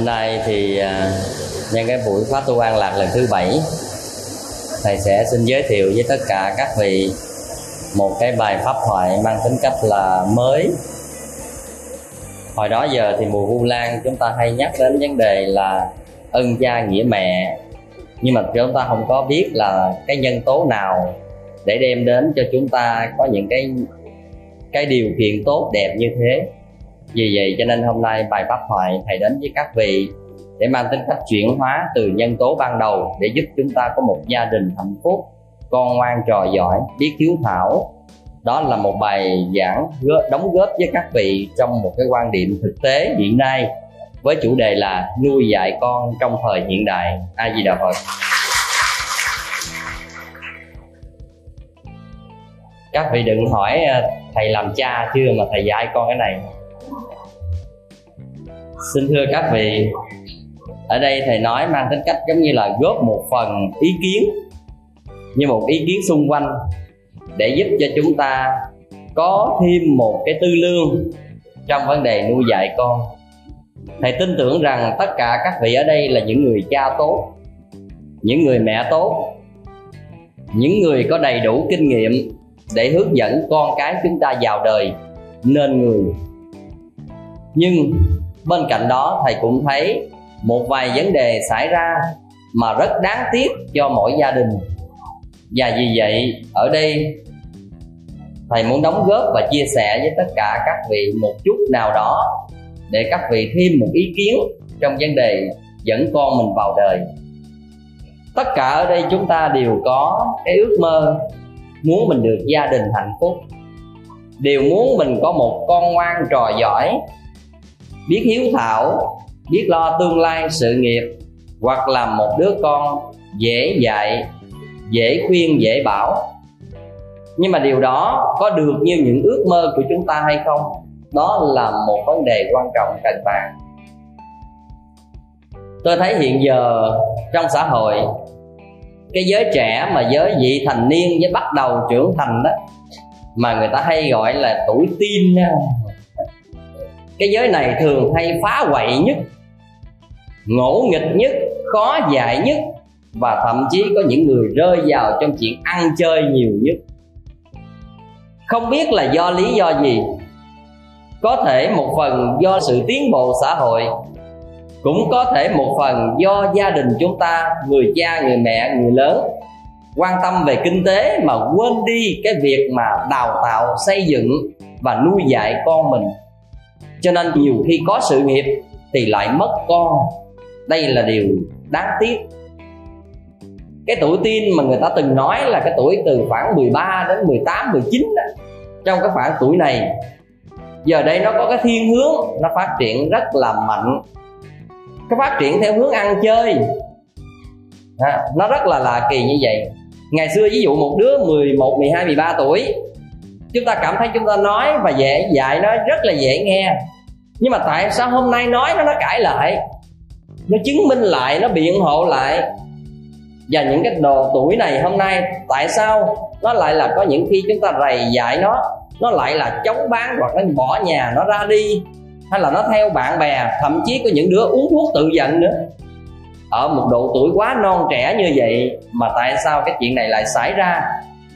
hôm nay thì à, nhân cái buổi khóa tu an lạc lần thứ bảy, thầy sẽ xin giới thiệu với tất cả các vị một cái bài pháp thoại mang tính cách là mới. Hồi đó giờ thì mùa vu lan, chúng ta hay nhắc đến vấn đề là ân cha nghĩa mẹ. Nhưng mà chúng ta không có biết là cái nhân tố nào để đem đến cho chúng ta có những cái cái điều kiện tốt đẹp như thế vì vậy cho nên hôm nay bài pháp thoại thầy đến với các vị để mang tính cách chuyển hóa từ nhân tố ban đầu để giúp chúng ta có một gia đình hạnh phúc, con ngoan trò giỏi, biết hiếu thảo. Đó là một bài giảng đóng góp với các vị trong một cái quan điểm thực tế hiện nay với chủ đề là nuôi dạy con trong thời hiện đại. A di đà phật. Các vị đừng hỏi à, thầy làm cha chưa mà thầy dạy con cái này xin thưa các vị. Ở đây thầy nói mang tính cách giống như là góp một phần ý kiến như một ý kiến xung quanh để giúp cho chúng ta có thêm một cái tư lương trong vấn đề nuôi dạy con. Thầy tin tưởng rằng tất cả các vị ở đây là những người cha tốt, những người mẹ tốt, những người có đầy đủ kinh nghiệm để hướng dẫn con cái chúng ta vào đời nên người. Nhưng bên cạnh đó, thầy cũng thấy một vài vấn đề xảy ra mà rất đáng tiếc cho mỗi gia đình. Và vì vậy, ở đây, thầy muốn đóng góp và chia sẻ với tất cả các vị một chút nào đó để các vị thêm một ý kiến trong vấn đề dẫn con mình vào đời. Tất cả ở đây chúng ta đều có cái ước mơ muốn mình được gia đình hạnh phúc. Đều muốn mình có một con ngoan trò giỏi biết hiếu thảo, biết lo tương lai sự nghiệp, hoặc là một đứa con dễ dạy, dễ khuyên, dễ bảo. Nhưng mà điều đó có được như những ước mơ của chúng ta hay không? Đó là một vấn đề quan trọng cần bàn. Tôi thấy hiện giờ trong xã hội, cái giới trẻ mà giới vị thành niên với bắt đầu trưởng thành đó, mà người ta hay gọi là tuổi teen cái giới này thường hay phá quậy nhất, ngỗ nghịch nhất, khó dạy nhất, và thậm chí có những người rơi vào trong chuyện ăn chơi nhiều nhất. Không biết là do lý do gì, có thể một phần do sự tiến bộ xã hội, cũng có thể một phần do gia đình chúng ta, người cha, người mẹ, người lớn, quan tâm về kinh tế mà quên đi cái việc mà đào tạo, xây dựng và nuôi dạy con mình cho nên nhiều khi có sự nghiệp thì lại mất con. Đây là điều đáng tiếc. Cái tuổi tin mà người ta từng nói là cái tuổi từ khoảng 13 đến 18, 19 đó trong cái khoảng tuổi này giờ đây nó có cái thiên hướng nó phát triển rất là mạnh. Cái phát triển theo hướng ăn chơi. À, nó rất là lạ kỳ như vậy. Ngày xưa ví dụ một đứa 11, 12, 13 tuổi chúng ta cảm thấy chúng ta nói và dễ dạy, nó rất là dễ nghe. Nhưng mà tại sao hôm nay nói nó nó cãi lại? Nó chứng minh lại, nó biện hộ lại. Và những cái đồ tuổi này hôm nay, tại sao nó lại là có những khi chúng ta rầy dạy nó nó lại là chống bán hoặc nó bỏ nhà nó ra đi? Hay là nó theo bạn bè, thậm chí có những đứa uống thuốc tự giận nữa? Ở một độ tuổi quá non trẻ như vậy, mà tại sao cái chuyện này lại xảy ra?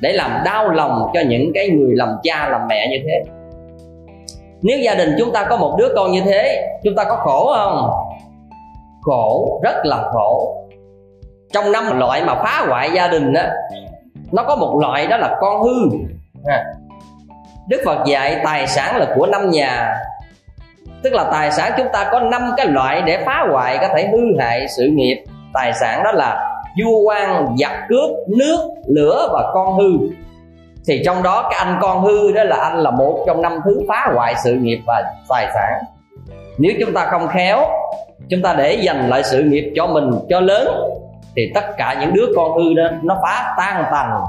Để làm đau lòng cho những cái người làm cha, làm mẹ như thế. Nếu gia đình chúng ta có một đứa con như thế, chúng ta có khổ không? Khổ, rất là khổ. Trong năm loại mà phá hoại gia đình á, nó có một loại đó là con hư. Đức phật dạy tài sản là của năm nhà. Tức là tài sản chúng ta có năm cái loại để phá hoại có thể hư hại sự nghiệp. Tài sản đó là vua quan giặc cướp, nước, lửa và con hư. Thì trong đó cái anh con hư đó là anh là một trong năm thứ phá hoại sự nghiệp và tài sản. Nếu chúng ta không khéo, chúng ta để dành lại sự nghiệp cho mình, cho lớn, thì tất cả những đứa con hư đó nó phá tan tành.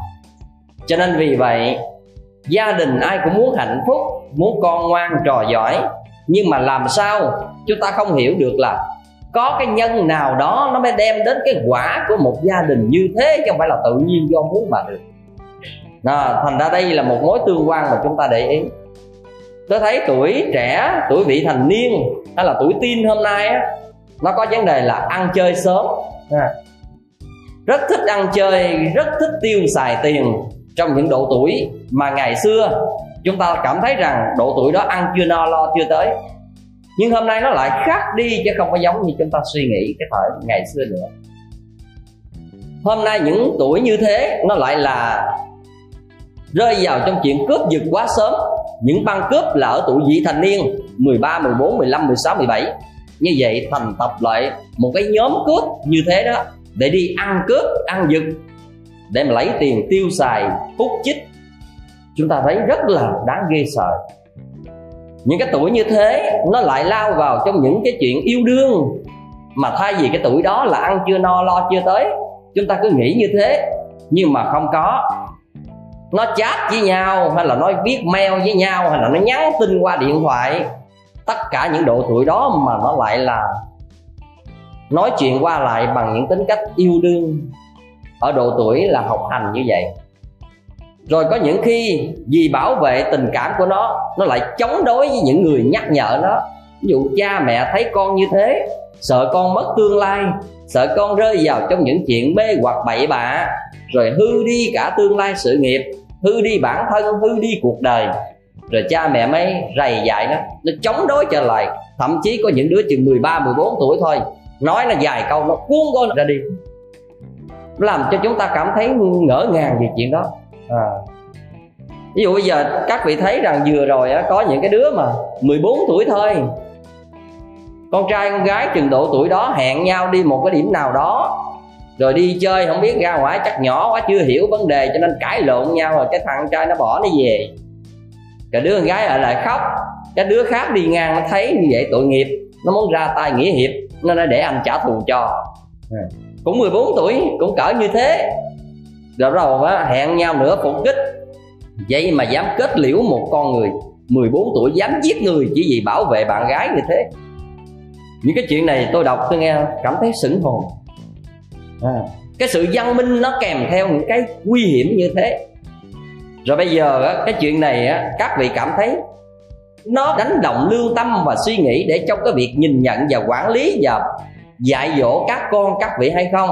Cho nên vì vậy, gia đình ai cũng muốn hạnh phúc, muốn con ngoan trò giỏi. Nhưng mà làm sao, chúng ta không hiểu được là có cái nhân nào đó nó mới đem đến cái quả của một gia đình như thế chứ không phải là tự nhiên do muốn mà được. Đó, thành ra đây là một mối tương quan mà chúng ta để ý. Tôi thấy tuổi trẻ tuổi vị thành niên hay là tuổi tin hôm nay á nó có vấn đề là ăn chơi sớm. À. rất thích ăn chơi rất thích tiêu xài tiền trong những độ tuổi mà ngày xưa chúng ta cảm thấy rằng độ tuổi đó ăn chưa no lo chưa tới nhưng hôm nay nó lại khác đi chứ không có giống như chúng ta suy nghĩ cái thời ngày xưa nữa. Hôm nay những tuổi như thế nó lại là rơi vào trong chuyện cướp giật quá sớm. Những băng cướp là ở tuổi vị thành niên 13, 14, 15, 16, 17 như vậy thành tập lại một cái nhóm cướp như thế đó để đi ăn cướp ăn giật để mà lấy tiền tiêu xài hút chích. Chúng ta thấy rất là đáng ghê sợ những cái tuổi như thế, nó lại lao vào trong những cái chuyện yêu đương. Mà thay vì cái tuổi đó là ăn chưa no, lo chưa tới, chúng ta cứ nghĩ như thế. Nhưng mà không có. Nó chat với nhau, hay là nó viết mail với nhau, hay là nó nhắn tin qua điện thoại. Tất cả những độ tuổi đó mà nó lại là nói chuyện qua lại bằng những tính cách yêu đương. Ở độ tuổi là học hành như vậy rồi có những khi vì bảo vệ tình cảm của nó nó lại chống đối với những người nhắc nhở nó. Ví dụ cha mẹ thấy con như thế sợ con mất tương lai sợ con rơi vào trong những chuyện mê hoặc bậy bạ. Rồi hư đi cả tương lai sự nghiệp hư đi bản thân hư đi cuộc đời. Rồi cha mẹ mới rầy dạy nó nó chống đối trở lại. Thậm chí có những đứa chừng 13, 14 tuổi thôi nói là vài câu nó cuốn con ra đi. Làm cho chúng ta cảm thấy ngỡ ngàng về chuyện đó à. ví dụ bây giờ các vị thấy rằng vừa rồi á, có những cái đứa mà 14 tuổi thôi. Con trai con gái chừng độ tuổi đó hẹn nhau đi một cái điểm nào đó. Rồi đi chơi không biết ra ngoài chắc nhỏ quá chưa hiểu vấn đề cho nên cãi lộn nhau rồi cái thằng trai nó bỏ nó về. Cái đứa con gái ở lại khóc. Cái đứa khác đi ngang nó thấy như vậy tội nghiệp. Nó muốn ra tay nghĩa hiệp nó nói để anh trả thù cho. Cũng 14 tuổi cũng cỡ như thế rồi rồi á hẹn nhau nữa phục kích. Vậy mà dám kết liễu một con người 14 tuổi dám giết người chỉ vì bảo vệ bạn gái như thế. Những cái chuyện này tôi đọc tôi nghe cảm thấy sững hồn. À, cái sự văn minh nó kèm theo những cái nguy hiểm như thế. Rồi bây giờ á, cái chuyện này á, các vị cảm thấy nó đánh động lương tâm và suy nghĩ để trong cái việc nhìn nhận và quản lý và dạy dỗ các con các vị hay không?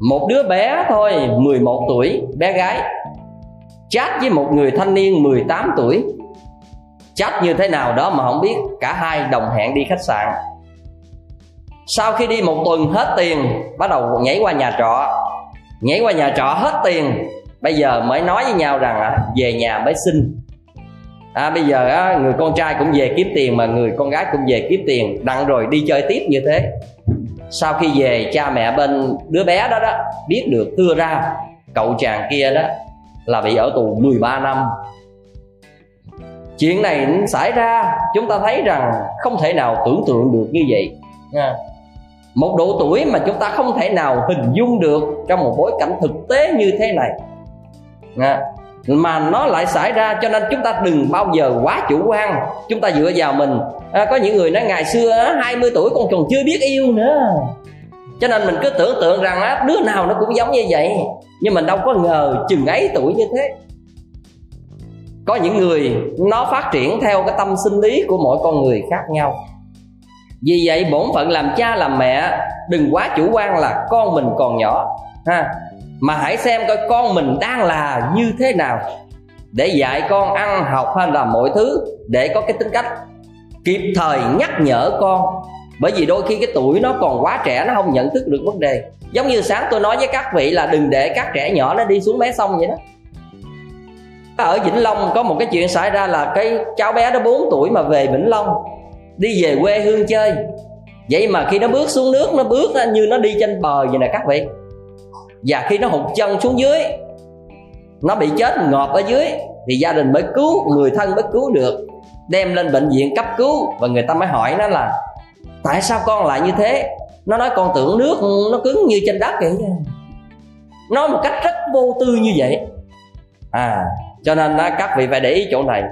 Một đứa bé thôi 11 tuổi bé gái. Chat với một người thanh niên 18 tuổi. Chat như thế nào đó mà không biết cả hai đồng hẹn đi khách sạn. Sau khi đi một tuần hết tiền bắt đầu nhảy qua nhà trọ. Nhảy qua nhà trọ hết tiền bây giờ mới nói với nhau rằng à, về nhà mới xin. À, bây giờ á, người con trai cũng về kiếm tiền mà người con gái cũng về kiếm tiền đặng rồi đi chơi tiếp như thế sau khi về cha mẹ bên đứa bé đó đó biết được thưa ra cậu chàng kia đó là bị ở tù 13 năm. Chuyện này xảy ra chúng ta thấy rằng không thể nào tưởng tượng được như vậy. Một độ tuổi mà chúng ta không thể nào hình dung được trong một bối cảnh thực tế như thế này mà nó lại xảy ra cho nên chúng ta đừng bao giờ quá chủ quan. Chúng ta dựa vào mình. À, có những người nói ngày xưa 20 tuổi con còn chưa biết yêu nữa. Cho nên mình cứ tưởng tượng rằng á, đứa nào nó cũng giống như vậy. Nhưng mình đâu có ngờ chừng ấy tuổi như thế. Có những người nó phát triển theo cái tâm sinh lý của mỗi con người khác nhau. Vì vậy bổn phận làm cha làm mẹ đừng quá chủ quan là con mình còn nhỏ ha mà hãy xem coi con mình đang là như thế nào. Để dạy con ăn, học hay là mọi thứ để có cái tính cách. Kịp thời nhắc nhở con. Bởi vì đôi khi cái tuổi nó còn quá trẻ, nó không nhận thức được vấn đề. Giống như sáng tôi nói với các vị là đừng để các trẻ nhỏ nó đi xuống mé sông vậy đó. Ở Vĩnh Long có một cái chuyện xảy ra là cái cháu bé đó 4 tuổi mà về Vĩnh Long, đi về quê hương chơi. Vậy mà khi nó bước xuống nước, nó bước như nó đi trên bờ vậy nè các vị và khi nó hụt chân xuống dưới, nó bị chết ngọt ở dưới, thì gia đình mới cứu, người thân mới cứu được, đem lên bệnh viện cấp cứu. Và người ta mới hỏi nó là, tại sao con lại như thế? Nó nói, con tưởng nước nó cứng như trên đất vậy nói một cách rất vô tư như vậy. À cho nên các vị phải để ý chỗ này.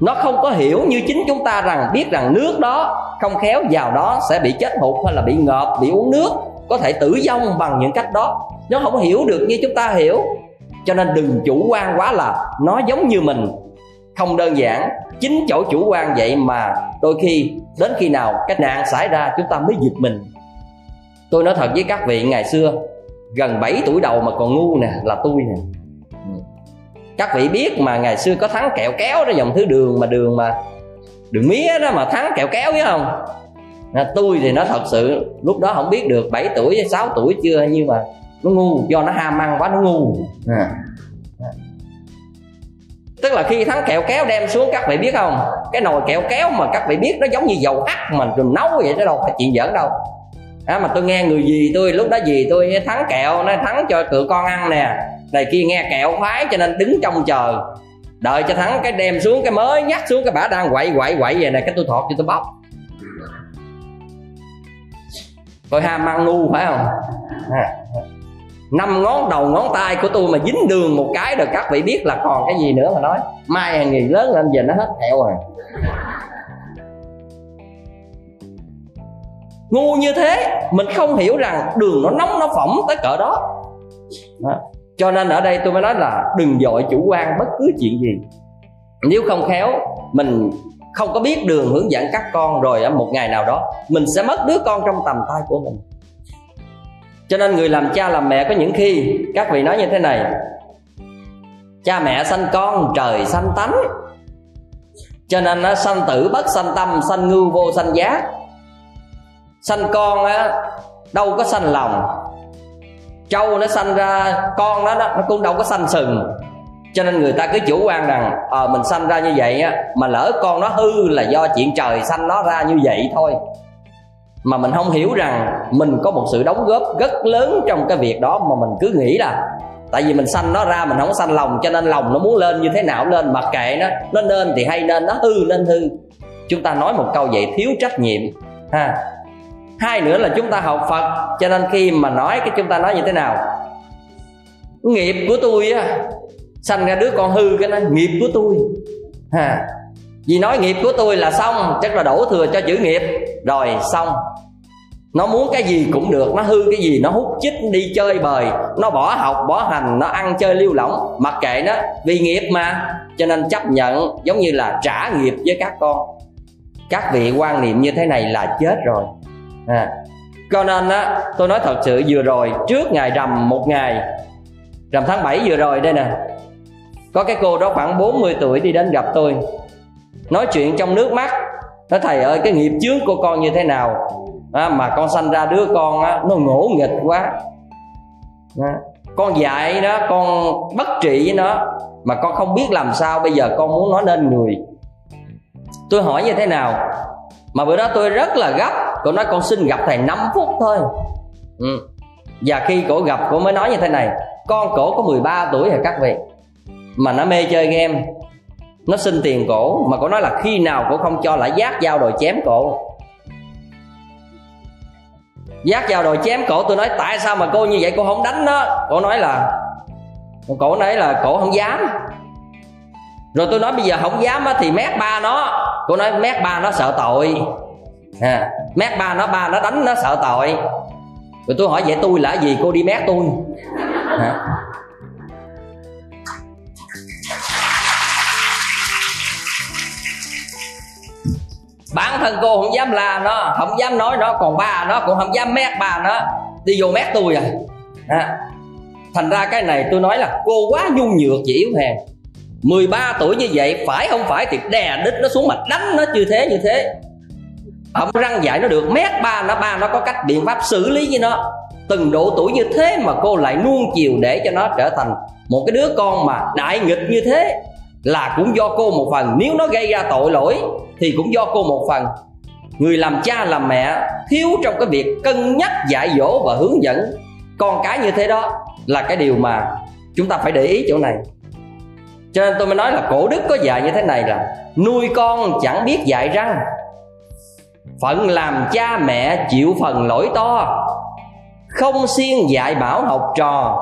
Nó không có hiểu như chính chúng ta rằng biết rằng nước đó không khéo, vào đó sẽ bị chết hụt hay là bị ngợp bị uống nước có thể tử vong bằng những cách đó. Nó không hiểu được như chúng ta hiểu. Cho nên đừng chủ quan quá là nó giống như mình. Không đơn giản, chính chỗ chủ quan vậy mà đôi khi đến khi nào cái nạn xảy ra chúng ta mới giật mình. Tôi nói thật với các vị ngày xưa, gần 7 tuổi đầu mà còn ngu nè, là tôi nè. Các vị biết mà ngày xưa có thắng kẹo kéo đó dòng thứ đường mà đường mà đường mía đó mà thắng kẹo kéo, biết không? À, tôi thì nó thật sự lúc đó không biết được 7 tuổi 6 tuổi chưa nhưng mà nó ngu do nó ham ăn quá nó ngu. À. tức là khi thắng kẹo kéo đem xuống các vị biết không? Cái nồi kẹo kéo mà các vị biết nó giống như dầu hắt mà rồi nấu vậy đó đâu phải chuyện giỡn đâu. À, mà tôi nghe người gì tôi lúc đó gì tôi thắng kẹo nó thắng cho cự con ăn nè. Này kia nghe kẹo khoái cho nên đứng trong chờ. Đợi cho thắng cái đem xuống cái mới nhắc xuống cái bả đang quậy quậy quậy vậy nè cái tôi thọt cho tôi bóc. Tôi ham ăn ngu phải không? À. năm ngón đầu ngón tay của tôi mà dính đường một cái rồi các vị biết là còn cái gì nữa mà nói. Mai hàng nghỉ lớn lên giờ nó hết theo rồi. Ngu như thế mình không hiểu rằng đường nó nóng nó phỏng tới cỡ đó, đó. Cho nên ở đây tôi mới nói là đừng dội chủ quan bất cứ chuyện gì. Nếu không khéo mình không có biết đường hướng dẫn các con rồi ở một ngày nào đó, mình sẽ mất đứa con trong tầm tay của mình. Cho nên người làm cha làm mẹ có những khi, các vị nói như thế này, cha mẹ sanh con, trời sanh tánh. Cho nên nó sanh tử bất sanh tâm, sanh ngưu vô sanh giá sanh con á, đâu có sanh lòng. Trâu nó sanh ra, con nó nó cũng đâu có sanh sừng cho nên người ta cứ chủ quan rằng ờ à, mình sanh ra như vậy á mà lỡ con nó hư là do chuyện trời sanh nó ra như vậy thôi. Mà mình không hiểu rằng mình có một sự đóng góp rất lớn trong cái việc đó mà mình cứ nghĩ là tại vì mình sanh nó ra mình không sanh lòng cho nên lòng nó muốn lên như thế nào lên mặc kệ nó nó nên thì hay nên nó hư nên hư. Chúng ta nói một câu vậy thiếu trách nhiệm ha. Hai nữa là chúng ta học phật cho nên khi mà nói cái chúng ta nói như thế nào? Nghiệp của tôi á sanh ra đứa con hư cái nó, nghiệp của tôi. Ha. Vì nói nghiệp của tôi là xong, chắc là đổ thừa cho chữ nghiệp. Rồi, xong. Nó muốn cái gì cũng được, nó hư cái gì, nó hút chích đi chơi bời. Nó bỏ học, bỏ hành, nó ăn chơi lưu lỏng. Mặc kệ nó, vì nghiệp mà. Cho nên chấp nhận, giống như là trả nghiệp với các con. Các vị quan niệm như thế này là chết rồi. À. cho nên á, tôi nói thật sự, vừa rồi, trước ngày rằm một ngày, rằm tháng 7 vừa rồi đây nè có cái cô đó khoảng 40 tuổi đi đến gặp tôi. Nói chuyện trong nước mắt. Nói thầy ơi cái nghiệp chướng của con như thế nào? À, mà con sanh ra đứa con á, nó ngỗ nghịch quá. À, con dạy nó con bất trị với nó mà con không biết làm sao bây giờ con muốn nó nên người. Tôi hỏi như thế nào? Mà bữa đó tôi rất là gấp. Cô nói con xin gặp thầy 5 phút thôi. Ừ. và khi cổ gặp cổ mới nói như thế này con cổ có 13 tuổi hả các vị mà nó mê chơi game. Nó xin tiền cổ mà cổ nói là khi nào cổ không cho lại giác dao đòi chém cổ. Giác dao đòi chém cổ tôi nói tại sao mà cô như vậy cô không đánh nó? Cổ nói là cổ nói là cổ không dám. Rồi tôi nói bây giờ không dám thì mét ba nó. Cô nói mét ba nó sợ tội. À, mét ba nó ba nó đánh nó sợ tội. Rồi tôi hỏi vậy tôi là gì? Cô đi mét tôi. À. thân cô không dám la nó không dám nói nó còn ba nó cũng không dám mét ba nó. Đi vô mét tôi à, à. thành ra cái này tôi nói là cô quá nhu nhược chỉ yếu hèn. 13 tuổi như vậy phải không phải thì đè đít nó xuống mà đánh nó như thế như thế. Ông răng dạy nó được mét ba nó ba nó có cách biện pháp xử lý với nó. Từng độ tuổi như thế mà cô lại nuông chiều để cho nó trở thành một cái đứa con mà đại nghịch như thế là cũng do cô một phần. Nếu nó gây ra tội lỗi, thì cũng do cô một phần. Người làm cha làm mẹ thiếu trong cái việc cân nhắc dạy dỗ và hướng dẫn. Con cái như thế đó là cái điều mà chúng ta phải để ý chỗ này. Cho nên tôi mới nói là cổ đức có dạy như thế này là nuôi con chẳng biết dạy răng. Phận làm cha mẹ chịu phần lỗi to. Không siêng dạy bảo học trò.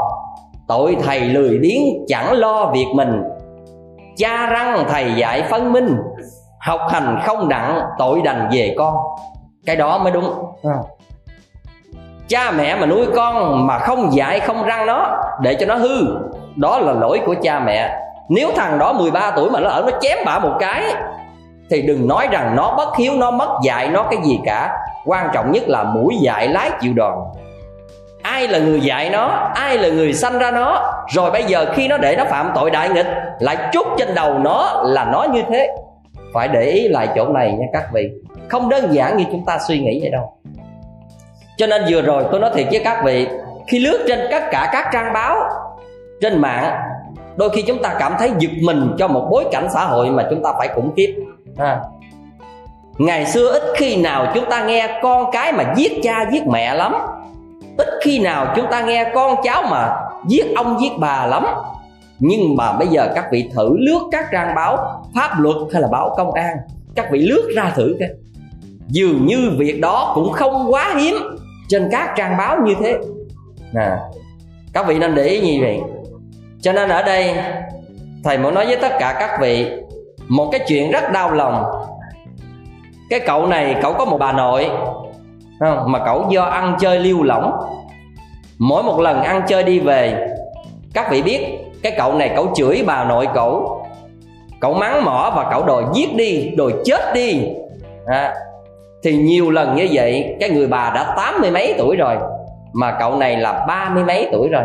Tội thầy lười biếng chẳng lo việc mình cha răng thầy dạy phân minh. Học hành không nặng tội đành về con. Cái đó mới đúng. Cha mẹ mà nuôi con mà không dạy không răng nó để cho nó hư. Đó là lỗi của cha mẹ. Nếu thằng đó 13 tuổi mà nó ở nó chém bả một cái thì đừng nói rằng nó bất hiếu nó mất dạy nó cái gì cả. Quan trọng nhất là mũi dạy lái chịu đòn ai là người dạy nó? Ai là người sanh ra nó? Rồi bây giờ khi nó để nó phạm tội đại nghịch, lại chút trên đầu nó là nó như thế. Phải để ý lại chỗ này nha các vị. Không đơn giản như chúng ta suy nghĩ vậy đâu. Cho nên vừa rồi tôi nói thiệt với các vị, khi lướt trên tất cả các trang báo, trên mạng, đôi khi chúng ta cảm thấy giật mình cho một bối cảnh xã hội mà chúng ta phải khủng khiếp. Ha. ngày xưa ít khi nào chúng ta nghe con cái mà giết cha giết mẹ lắm ít khi nào chúng ta nghe con cháu mà giết ông giết bà lắm. Nhưng mà bây giờ các vị thử lướt các trang báo pháp luật hay là báo công an, các vị lướt ra thử coi. Dường như việc đó cũng không quá hiếm trên các trang báo như thế. Nè, các vị nên để ý như vậy. Cho nên ở đây, thầy muốn nói với tất cả các vị một cái chuyện rất đau lòng. Cái cậu này, cậu có một bà nội không? mà cậu do ăn chơi liêu lỏng. Mỗi một lần ăn chơi đi về các vị biết cái cậu này cậu chửi bà nội cậu. Cậu mắng mỏ và cậu đòi giết đi đòi chết đi. À, thì nhiều lần như vậy cái người bà đã tám mươi mấy tuổi rồi mà cậu này là ba mươi mấy tuổi rồi.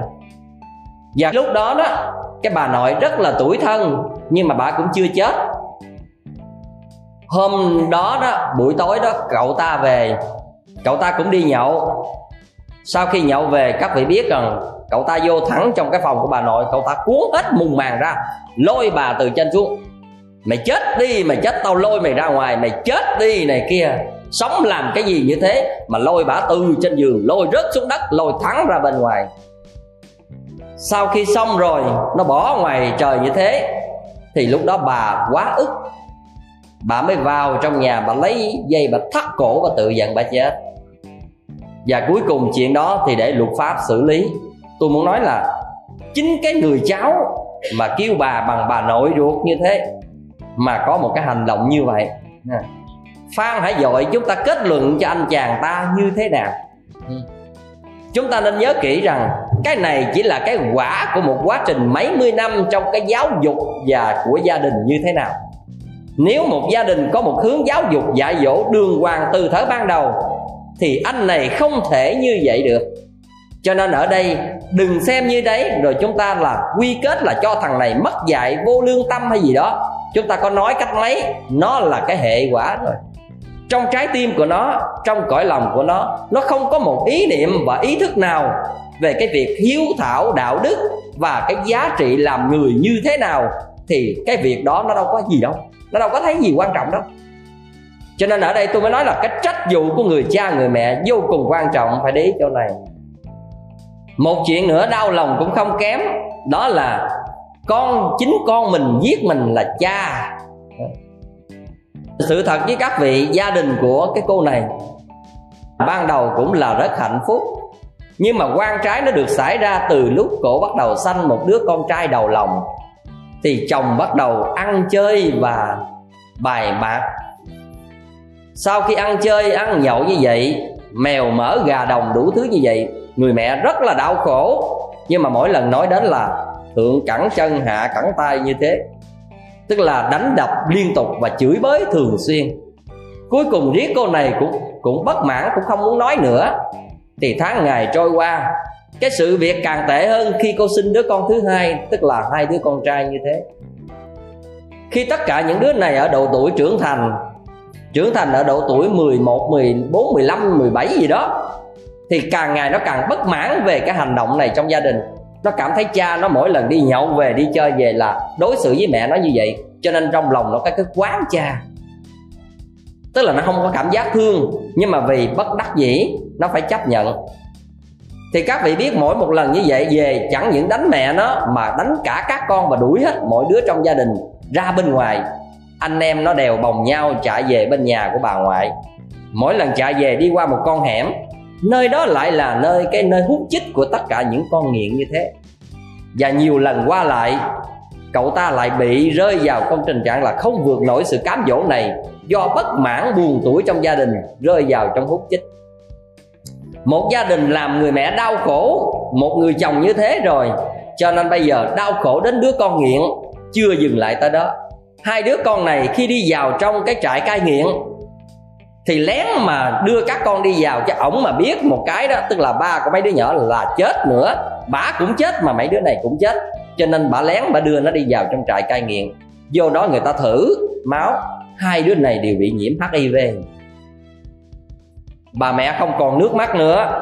Và lúc đó đó cái bà nội rất là tuổi thân nhưng mà bà cũng chưa chết. Hôm đó đó buổi tối đó cậu ta về cậu ta cũng đi nhậu. Sau khi nhậu về, các vị biết rằng cậu ta vô thẳng trong cái phòng của bà nội, cậu ta cuốn hết mùng màng ra, lôi bà từ trên xuống. Mày chết đi, mày chết tao lôi mày ra ngoài, mày chết đi này kia. Sống làm cái gì như thế mà lôi bà từ trên giường, lôi rớt xuống đất, lôi thẳng ra bên ngoài. Sau khi xong rồi, nó bỏ ngoài trời như thế, thì lúc đó bà quá ức. Bà mới vào trong nhà, bà lấy dây, bà thắt cổ và tự giận bà chết và cuối cùng chuyện đó thì để luật pháp xử lý. Tôi muốn nói là chính cái người cháu mà kêu bà bằng bà nội ruột như thế mà có một cái hành động như vậy phan hãy dội chúng ta kết luận cho anh chàng ta như thế nào. Ừ. chúng ta nên nhớ kỹ rằng cái này chỉ là cái quả của một quá trình mấy mươi năm trong cái giáo dục và của gia đình như thế nào. Nếu một gia đình có một hướng giáo dục dạy dỗ đường hoàng từ thời ban đầu thì anh này không thể như vậy được. Cho nên ở đây, đừng xem như đấy, rồi chúng ta là quy kết là cho thằng này mất dạy vô lương tâm hay gì đó. Chúng ta có nói cách mấy nó là cái hệ quả rồi. Trong trái tim của nó, trong cõi lòng của nó nó không có một ý niệm và ý thức nào về cái việc hiếu thảo đạo đức và cái giá trị làm người như thế nào, thì cái việc đó nó đâu có gì đâu. Nó đâu có thấy gì quan trọng đâu cho nên ở đây tôi mới nói là cái trách vụ của người cha, người mẹ vô cùng quan trọng, phải để ý chỗ này. Một chuyện nữa, đau lòng cũng không kém, đó là con, chính con mình giết mình là cha. Sự thật với các vị gia đình của cái cô này, ban đầu cũng là rất hạnh phúc, nhưng mà quan trái nó được xảy ra từ lúc cổ bắt đầu sanh một đứa con trai đầu lòng, thì chồng bắt đầu ăn chơi và bài bạc sau khi ăn chơi, ăn nhậu như vậy, mèo mỡ gà đồng đủ thứ như vậy, người mẹ rất là đau khổ. Nhưng mà mỗi lần nói đến là thượng cẳng chân, hạ cẳng tay như thế. Tức là đánh đập liên tục và chửi bới thường xuyên. Cuối cùng riết cô này cũng cũng bất mãn, cũng không muốn nói nữa. Thì tháng ngày trôi qua, cái sự việc càng tệ hơn khi cô sinh đứa con thứ hai, tức là hai đứa con trai như thế. Khi tất cả những đứa này ở độ tuổi trưởng thành trưởng thành ở độ tuổi 11, 14, 15, 17 gì đó thì càng ngày nó càng bất mãn về cái hành động này trong gia đình. Nó cảm thấy cha nó mỗi lần đi nhậu về đi chơi về là đối xử với mẹ nó như vậy. Cho nên trong lòng nó có cái quán cha. Tức là nó không có cảm giác thương nhưng mà vì bất đắc dĩ nó phải chấp nhận. Thì các vị biết mỗi một lần như vậy về chẳng những đánh mẹ nó mà đánh cả các con và đuổi hết mọi đứa trong gia đình ra bên ngoài anh em nó đều bồng nhau chạy về bên nhà của bà ngoại. Mỗi lần chạy về đi qua một con hẻm, nơi đó lại là nơi cái nơi hút chích của tất cả những con nghiện như thế. Và nhiều lần qua lại, cậu ta lại bị rơi vào con tình trạng là không vượt nổi sự cám dỗ này do bất mãn buồn tuổi trong gia đình rơi vào trong hút chích. Một gia đình làm người mẹ đau khổ, một người chồng như thế rồi, cho nên bây giờ đau khổ đến đứa con nghiện chưa dừng lại tới đó hai đứa con này khi đi vào trong cái trại cai nghiện, thì lén mà đưa các con đi vào cho ổng mà biết một cái đó, tức là ba của mấy đứa nhỏ là chết nữa. Bả cũng chết mà mấy đứa này cũng chết. Cho nên bà lén bà đưa nó đi vào trong trại cai nghiện. Vô đó người ta thử, máu, hai đứa này đều bị nhiễm hiv bà mẹ không còn nước mắt nữa.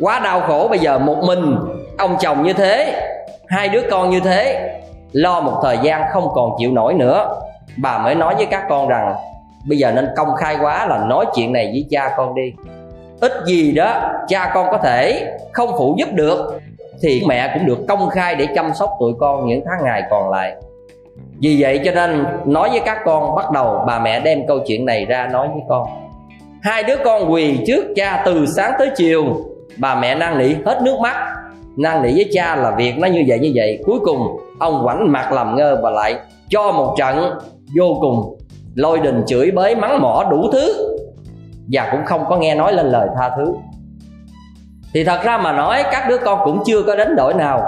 Quá đau khổ, bây giờ một mình, ông chồng như thế, hai đứa con như thế lo một thời gian không còn chịu nổi nữa. Bà mới nói với các con rằng, bây giờ nên công khai quá là nói chuyện này với cha con đi. Ít gì đó cha con có thể không phụ giúp được, thì mẹ cũng được công khai để chăm sóc tụi con những tháng ngày còn lại. Vì vậy cho nên nói với các con, bắt đầu bà mẹ đem câu chuyện này ra nói với con. Hai đứa con quỳ trước cha từ sáng tới chiều. Bà mẹ năn nỉ hết nước mắt. Năn nỉ với cha là việc nó như vậy như vậy. Cuối cùng ông quảnh mặt làm ngơ và lại cho một trận vô cùng lôi đình chửi bới mắng mỏ đủ thứ. Và cũng không có nghe nói lên lời tha thứ. Thì thật ra mà nói, các đứa con cũng chưa có đánh đổi nào.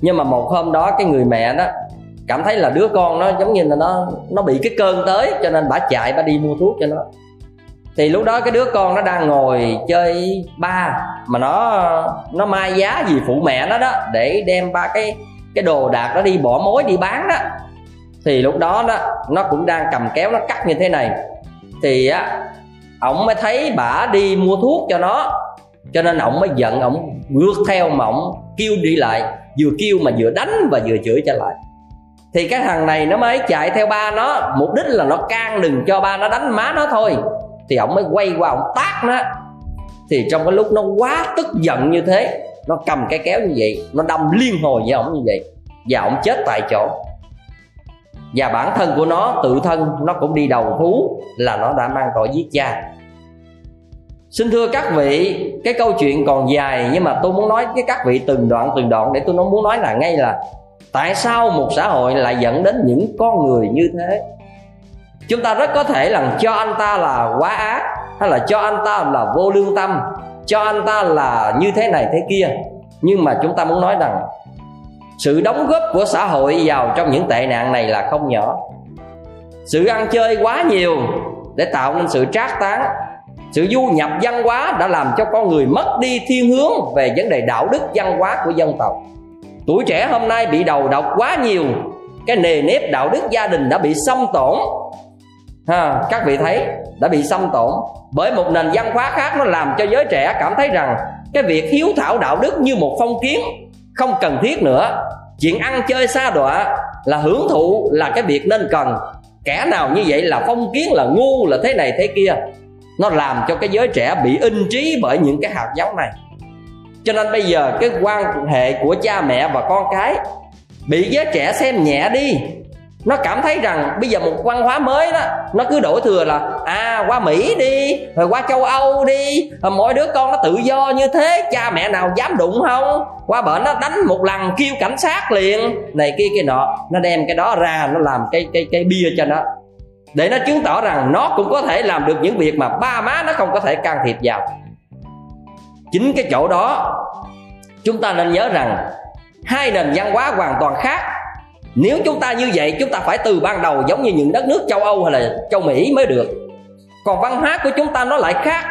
Nhưng mà một hôm đó, cái người mẹ đó cảm thấy là đứa con nó giống như là nó nó bị cái cơn tới, cho nên bà chạy, bà đi mua thuốc cho nó. Thì lúc đó cái đứa con nó đang ngồi chơi ba mà nó nó mai giá gì phụ mẹ nó đó, để đem ba cái cái đồ đạc nó đi, bỏ mối đi bán đó. Thì lúc đó đó, nó cũng đang cầm kéo, nó cắt như thế này. Thì á, ổng mới thấy bả đi mua thuốc cho nó. Cho nên ổng mới giận, ổng ngược theo mà ổng kêu đi lại. Vừa kêu mà vừa đánh và vừa chửi trở lại. Thì cái thằng này nó mới chạy theo ba nó. Mục đích là nó can đừng cho ba nó đánh má nó thôi. Thì ổng mới quay qua ổng tát nó. Thì trong cái lúc nó quá tức giận như thế nó cầm cái kéo như vậy, nó đâm liên hồi với ổng như vậy, và ổng chết tại chỗ. Và bản thân của nó, tự thân, nó cũng đi đầu thú là nó đã mang tội giết cha. Xin thưa các vị, cái câu chuyện còn dài, nhưng mà tôi muốn nói với các vị từng đoạn từng đoạn để tôi nó muốn nói là ngay là tại sao một xã hội lại dẫn đến những con người như thế? Chúng ta rất có thể là cho anh ta là quá ác, hay là cho anh ta là vô lương tâm cho anh ta là như thế này thế kia. Nhưng mà chúng ta muốn nói rằng, sự đóng góp của xã hội vào trong những tệ nạn này là không nhỏ. Sự ăn chơi quá nhiều để tạo nên sự trác tán. Sự du nhập văn hóa đã làm cho con người mất đi thiên hướng về vấn đề đạo đức văn hóa của dân tộc. Tuổi trẻ hôm nay bị đầu độc quá nhiều. Cái nề nếp đạo đức gia đình đã bị xâm tổn ha, các vị thấy đã bị xâm tổn. Bởi một nền văn hóa khác nó làm cho giới trẻ cảm thấy rằng cái việc hiếu thảo đạo đức như một phong kiến không cần thiết nữa. Chuyện ăn chơi xa đọa là hưởng thụ là cái việc nên cần. Kẻ nào như vậy là phong kiến là ngu là thế này thế kia. Nó làm cho cái giới trẻ bị in trí bởi những cái hạt giống này. Cho nên bây giờ cái quan hệ của cha mẹ và con cái bị giới trẻ xem nhẹ đi nó cảm thấy rằng bây giờ một văn hóa mới đó, nó cứ đổ thừa là à qua mỹ đi, rồi qua châu âu đi, rồi mỗi đứa con nó tự do như thế, cha mẹ nào dám đụng không? Qua bển nó đánh một lần kêu cảnh sát liền. Này kia kia nọ, nó đem cái đó ra, nó làm cái cái cái bia cho nó. Để nó chứng tỏ rằng nó cũng có thể làm được những việc mà ba má nó không có thể can thiệp vào. Chính cái chỗ đó, chúng ta nên nhớ rằng hai nền văn hóa hoàn toàn khác nếu chúng ta như vậy, chúng ta phải từ ban đầu giống như những đất nước châu âu hay là châu mỹ mới được. Còn văn hóa của chúng ta nó lại khác.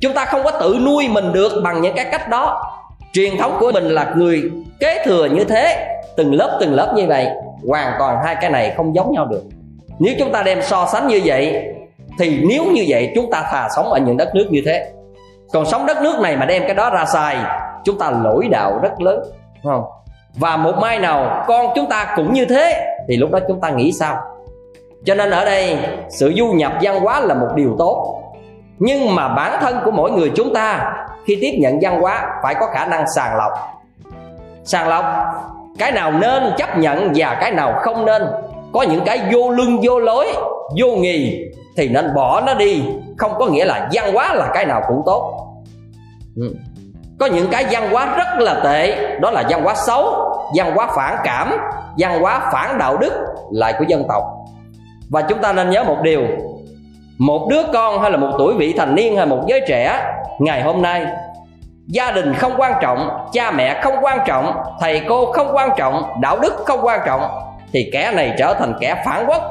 Chúng ta không có tự nuôi mình được bằng những cái cách đó. Truyền thống của mình là người kế thừa như thế, từng lớp từng lớp như vậy, hoàn toàn hai cái này không giống nhau được. Nếu chúng ta đem so sánh như vậy, thì nếu như vậy chúng ta thà sống ở những đất nước như thế. Còn sống đất nước này mà đem cái đó ra xài chúng ta lỗi đạo rất lớn đúng không? Và một mai nào con chúng ta cũng như thế, thì lúc đó chúng ta nghĩ sao? Cho nên ở đây, sự du nhập văn hóa là một điều tốt. Nhưng mà bản thân của mỗi người chúng ta, khi tiếp nhận văn hóa, phải có khả năng sàng lọc. Sàng lọc, cái nào nên chấp nhận và cái nào không nên. Có những cái vô lưng, vô lối, vô nghì, thì nên bỏ nó đi. Không có nghĩa là văn hóa là cái nào cũng tốt. Ừ. Có những cái văn hóa rất là tệ, đó là văn hóa xấu văn hóa phản cảm, văn hóa phản đạo đức lại của dân tộc. Và chúng ta nên nhớ một điều, một đứa con hay là một tuổi vị thành niên hay một giới trẻ, ngày hôm nay, gia đình không quan trọng, cha mẹ không quan trọng, thầy cô không quan trọng, đạo đức không quan trọng, thì kẻ này trở thành kẻ phản quốc.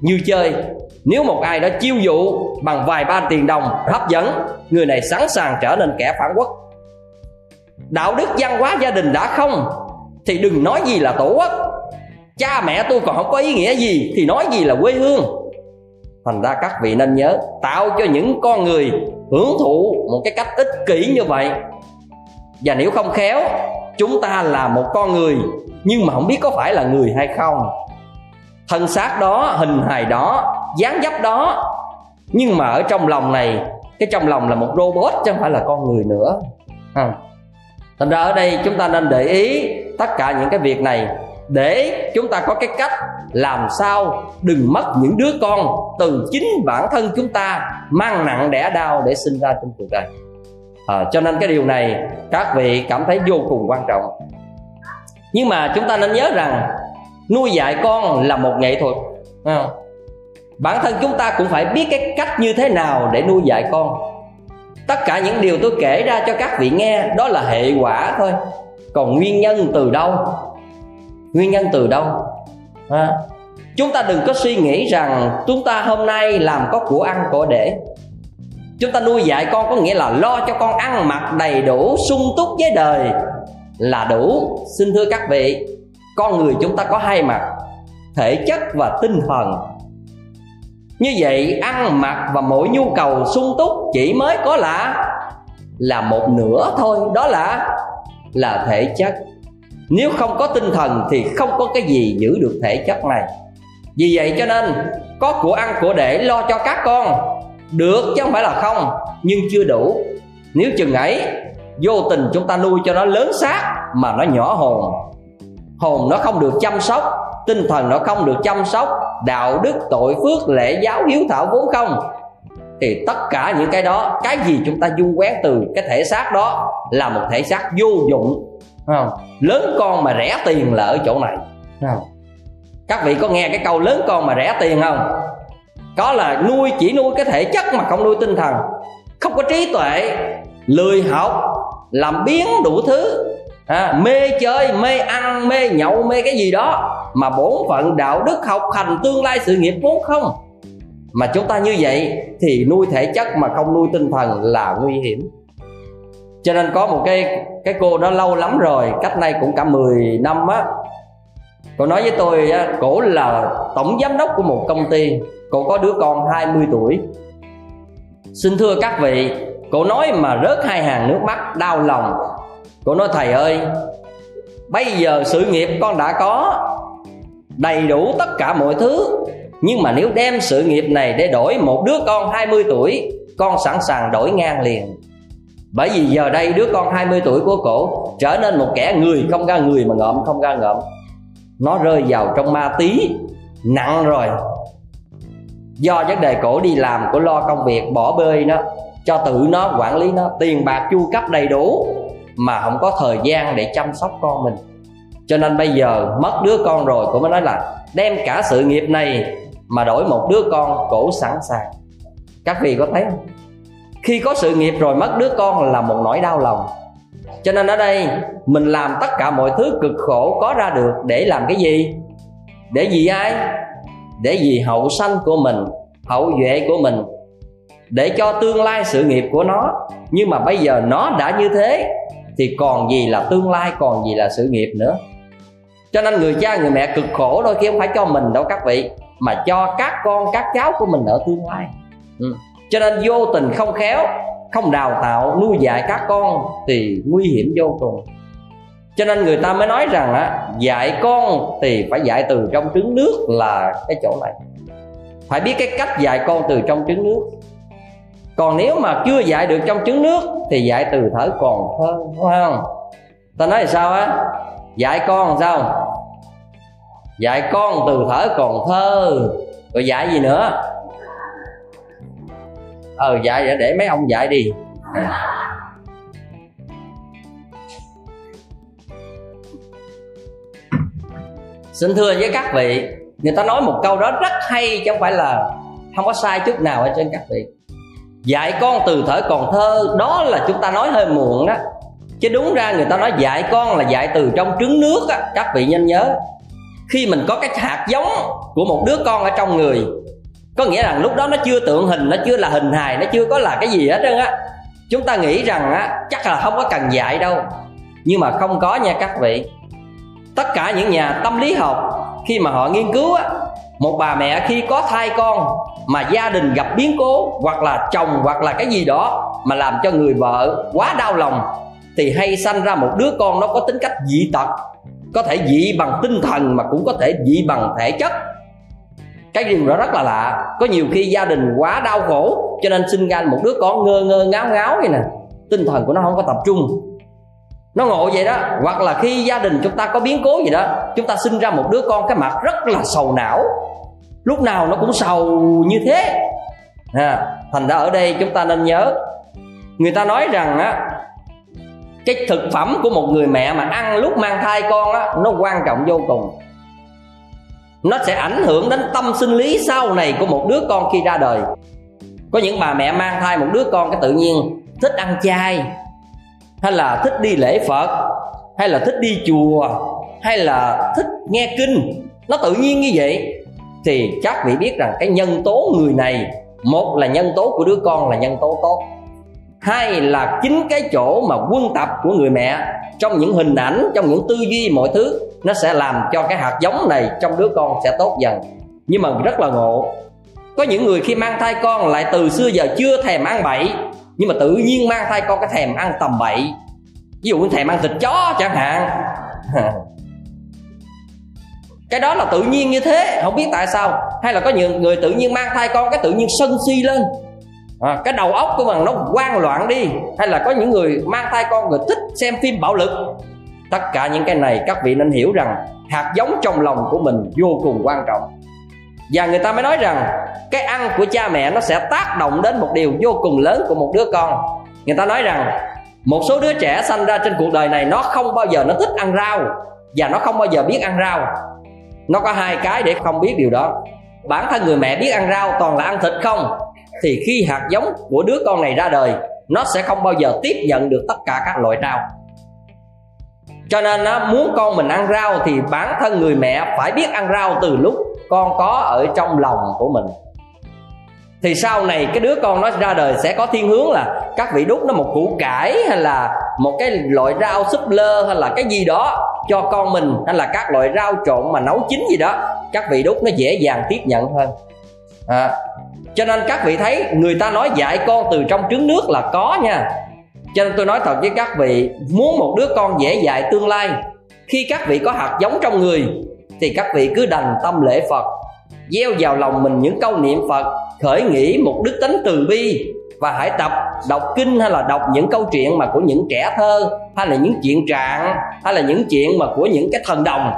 Như chơi, nếu một ai đó chiêu dụ bằng vài ba tiền đồng hấp dẫn, người này sẵn sàng trở nên kẻ phản quốc. Đạo đức, văn hóa, gia đình đã không thì đừng nói gì là tổ quốc. Cha mẹ tôi còn không có ý nghĩa gì thì nói gì là quê hương. Thành ra các vị nên nhớ tạo cho những con người hưởng thụ một cái cách ích kỷ như vậy. Và nếu không khéo, chúng ta là một con người, nhưng mà không biết có phải là người hay không. Thân xác đó, hình hài đó, dáng dấp đó, nhưng mà ở trong lòng này, cái trong lòng là một robot chứ không phải là con người nữa. À. thành ra ở đây chúng ta nên để ý tất cả những cái việc này để chúng ta có cái cách làm sao đừng mất những đứa con từ chính bản thân chúng ta mang nặng đẻ đau để sinh ra trong cuộc đời. À, cho nên cái điều này các vị cảm thấy vô cùng quan trọng. Nhưng mà chúng ta nên nhớ rằng nuôi dạy con là một nghệ thuật à, bản thân chúng ta cũng phải biết cái cách như thế nào để nuôi dạy con. Tất cả những điều tôi kể ra cho các vị nghe đó là hệ quả thôi còn nguyên nhân từ đâu? Nguyên nhân từ đâu? À, chúng ta đừng có suy nghĩ rằng chúng ta hôm nay làm có của ăn của để. Chúng ta nuôi dạy con có nghĩa là lo cho con ăn mặc đầy đủ sung túc với đời là đủ. Xin thưa các vị con người chúng ta có hai mặt thể chất và tinh thần. Như vậy ăn mặc và mỗi nhu cầu sung túc chỉ mới có là là một nửa thôi đó là là thể chất. Nếu không có tinh thần thì không có cái gì giữ được thể chất này. Vì vậy cho nên, có của ăn của để lo cho các con. Được chứ không phải là không, nhưng chưa đủ. Nếu chừng ấy, vô tình chúng ta nuôi cho nó lớn xác mà nó nhỏ hồn. Hồn nó không được chăm sóc, tinh thần nó không được chăm sóc, đạo đức, tội phước, lễ giáo, hiếu thảo vốn không thì tất cả những cái đó cái gì chúng ta dung quét từ cái thể xác đó là một thể xác vô dụng không? lớn con mà rẻ tiền là ở chỗ này không? các vị có nghe cái câu lớn con mà rẻ tiền không có là nuôi chỉ nuôi cái thể chất mà không nuôi tinh thần không có trí tuệ lười học làm biến đủ thứ à, mê chơi mê ăn mê nhậu mê cái gì đó mà bổn phận đạo đức học hành tương lai sự nghiệp vốn không mà chúng ta như vậy thì nuôi thể chất mà không nuôi tinh thần là nguy hiểm. Cho nên có một cái cái cô đó lâu lắm rồi, cách nay cũng cả 10 năm á. Cô nói với tôi á, cổ là tổng giám đốc của một công ty cô có đứa con 20 tuổi. Xin thưa các vị cô nói mà rớt hai hàng nước mắt, đau lòng. Cô nói, thầy ơi, bây giờ sự nghiệp con đã có đầy đủ tất cả mọi thứ nhưng mà nếu đem sự nghiệp này để đổi một đứa con 20 tuổi, con sẵn sàng đổi ngang liền. Bởi vì giờ đây đứa con 20 tuổi của cổ trở nên một kẻ người không ra người mà ngợm không ra ngợm. Nó rơi vào trong ma tí, nặng rồi. Do vấn đề cổ đi làm cổ lo công việc bỏ bơi nó cho tự nó quản lý nó, tiền bạc chu cấp đầy đủ, mà không có thời gian để chăm sóc con mình. Cho nên bây giờ mất đứa con rồi, cổ mới nói là đem cả sự nghiệp này mà đổi một đứa con cổ sẵn sàng. Các vị có thấy không? Khi có sự nghiệp rồi mất đứa con là một nỗi đau lòng. Cho nên ở đây, mình làm tất cả mọi thứ cực khổ có ra được để làm cái gì? Để vì ai? Để vì hậu sanh của mình, hậu duệ của mình. Để cho tương lai sự nghiệp của nó. Nhưng mà bây giờ nó đã như thế, thì còn gì là tương lai, còn gì là sự nghiệp nữa? Cho nên người cha, người mẹ cực khổ đôi khi không phải cho mình đâu các vị mà cho các con, các cháu của mình ở tương lai. Ừ. cho nên vô tình không khéo, không đào tạo, nuôi dạy các con thì nguy hiểm vô cùng. Cho nên người ta mới nói rằng á, dạy con thì phải dạy từ trong trứng nước là cái chỗ này. Phải biết cái cách dạy con từ trong trứng nước. Còn nếu mà chưa dạy được trong trứng nước thì dạy từ thở còn thơ phải không ta nói là sao á? Dạy con sao? Dạy con từ thở còn thơ. Rồi dạy gì nữa? Ờ dạy để, để mấy ông dạy đi. Xin thưa với các vị người ta nói một câu đó rất hay chứ không phải là không có sai chút nào ở trên các vị. Dạy con từ thở còn thơ đó là chúng ta nói hơi muộn đó. Chứ đúng ra người ta nói dạy con là dạy từ trong trứng nước á các vị nhanh nhớ khi mình có cái hạt giống của một đứa con ở trong người, có nghĩa rằng lúc đó nó chưa tượng hình, nó chưa là hình hài, nó chưa có là cái gì hết trơn á. Chúng ta nghĩ rằng á, chắc là không có cần dạy đâu. Nhưng mà không có nha các vị. Tất cả những nhà tâm lý học, khi mà họ nghiên cứu á, một bà mẹ khi có thai con mà gia đình gặp biến cố, hoặc là chồng, hoặc là cái gì đó mà làm cho người vợ quá đau lòng, thì hay sanh ra một đứa con nó có tính cách dị tật có thể dị bằng tinh thần mà cũng có thể dị bằng thể chất. Cái điều đó rất là lạ. Có nhiều khi gia đình quá đau khổ cho nên sinh ra một đứa con ngơ ngơ ngáo ngáo vậy nè. Tinh thần của nó không có tập trung. Nó ngộ vậy đó. Hoặc là khi gia đình chúng ta có biến cố gì đó chúng ta sinh ra một đứa con cái mặt rất là sầu não. Lúc nào nó cũng sầu như thế. À, thành ra ở đây chúng ta nên nhớ người ta nói rằng á cái thực phẩm của một người mẹ mà ăn lúc mang thai con á, nó quan trọng vô cùng. Nó sẽ ảnh hưởng đến tâm sinh lý sau này của một đứa con khi ra đời. Có những bà mẹ mang thai một đứa con cái tự nhiên thích ăn chay, hay là thích đi lễ phật, hay là thích đi chùa, hay là thích nghe kinh, nó tự nhiên như vậy. Thì chắc vị biết rằng cái nhân tố người này, một là nhân tố của đứa con là nhân tố tốt hai là chính cái chỗ mà quân tập của người mẹ, trong những hình ảnh, trong những tư duy mọi thứ, nó sẽ làm cho cái hạt giống này trong đứa con sẽ tốt dần. Nhưng mà rất là ngộ. Có những người khi mang thai con lại từ xưa giờ chưa thèm ăn bậy, nhưng mà tự nhiên mang thai con cái thèm ăn tầm bậy. Ví dụ như thèm ăn thịt chó chẳng hạn. Cái đó là tự nhiên như thế, không biết tại sao. Hay là có nhiều người tự nhiên mang thai con, cái tự nhiên sân si lên à, cái đầu óc của mình nó quan loạn đi hay là có những người mang thai con rồi thích xem phim bạo lực. Tất cả những cái này các vị nên hiểu rằng hạt giống trong lòng của mình vô cùng quan trọng. Và người ta mới nói rằng cái ăn của cha mẹ nó sẽ tác động đến một điều vô cùng lớn của một đứa con. Người ta nói rằng một số đứa trẻ sanh ra trên cuộc đời này nó không bao giờ nó thích ăn rau và nó không bao giờ biết ăn rau. Nó có hai cái để không biết điều đó. Bản thân người mẹ biết ăn rau toàn là ăn thịt không? Thì khi hạt giống của đứa con này ra đời nó sẽ không bao giờ tiếp nhận được tất cả các loại rau. Cho nên á, muốn con mình ăn rau thì bản thân người mẹ phải biết ăn rau từ lúc con có ở trong lòng của mình. Thì sau này cái đứa con nó ra đời sẽ có thiên hướng là các vị đút nó một củ cải hay là một cái loại rau súp lơ hay là cái gì đó cho con mình hay là các loại rau trộn mà nấu chín gì đó các vị đút nó dễ dàng tiếp nhận hơn. À, cho nên các vị thấy người ta nói dạy con từ trong trứng nước là có nha. Cho nên tôi nói thật với các vị, muốn một đứa con dễ dạy tương lai, khi các vị có hạt giống trong người, thì các vị cứ đành tâm lễ phật. Gieo vào lòng mình những câu niệm phật, khởi nghĩ một đức tính từ bi, và hãy tập đọc kinh hay là đọc những câu chuyện mà của những trẻ thơ, hay là những chuyện trạng, hay là những chuyện mà của những cái thần đồng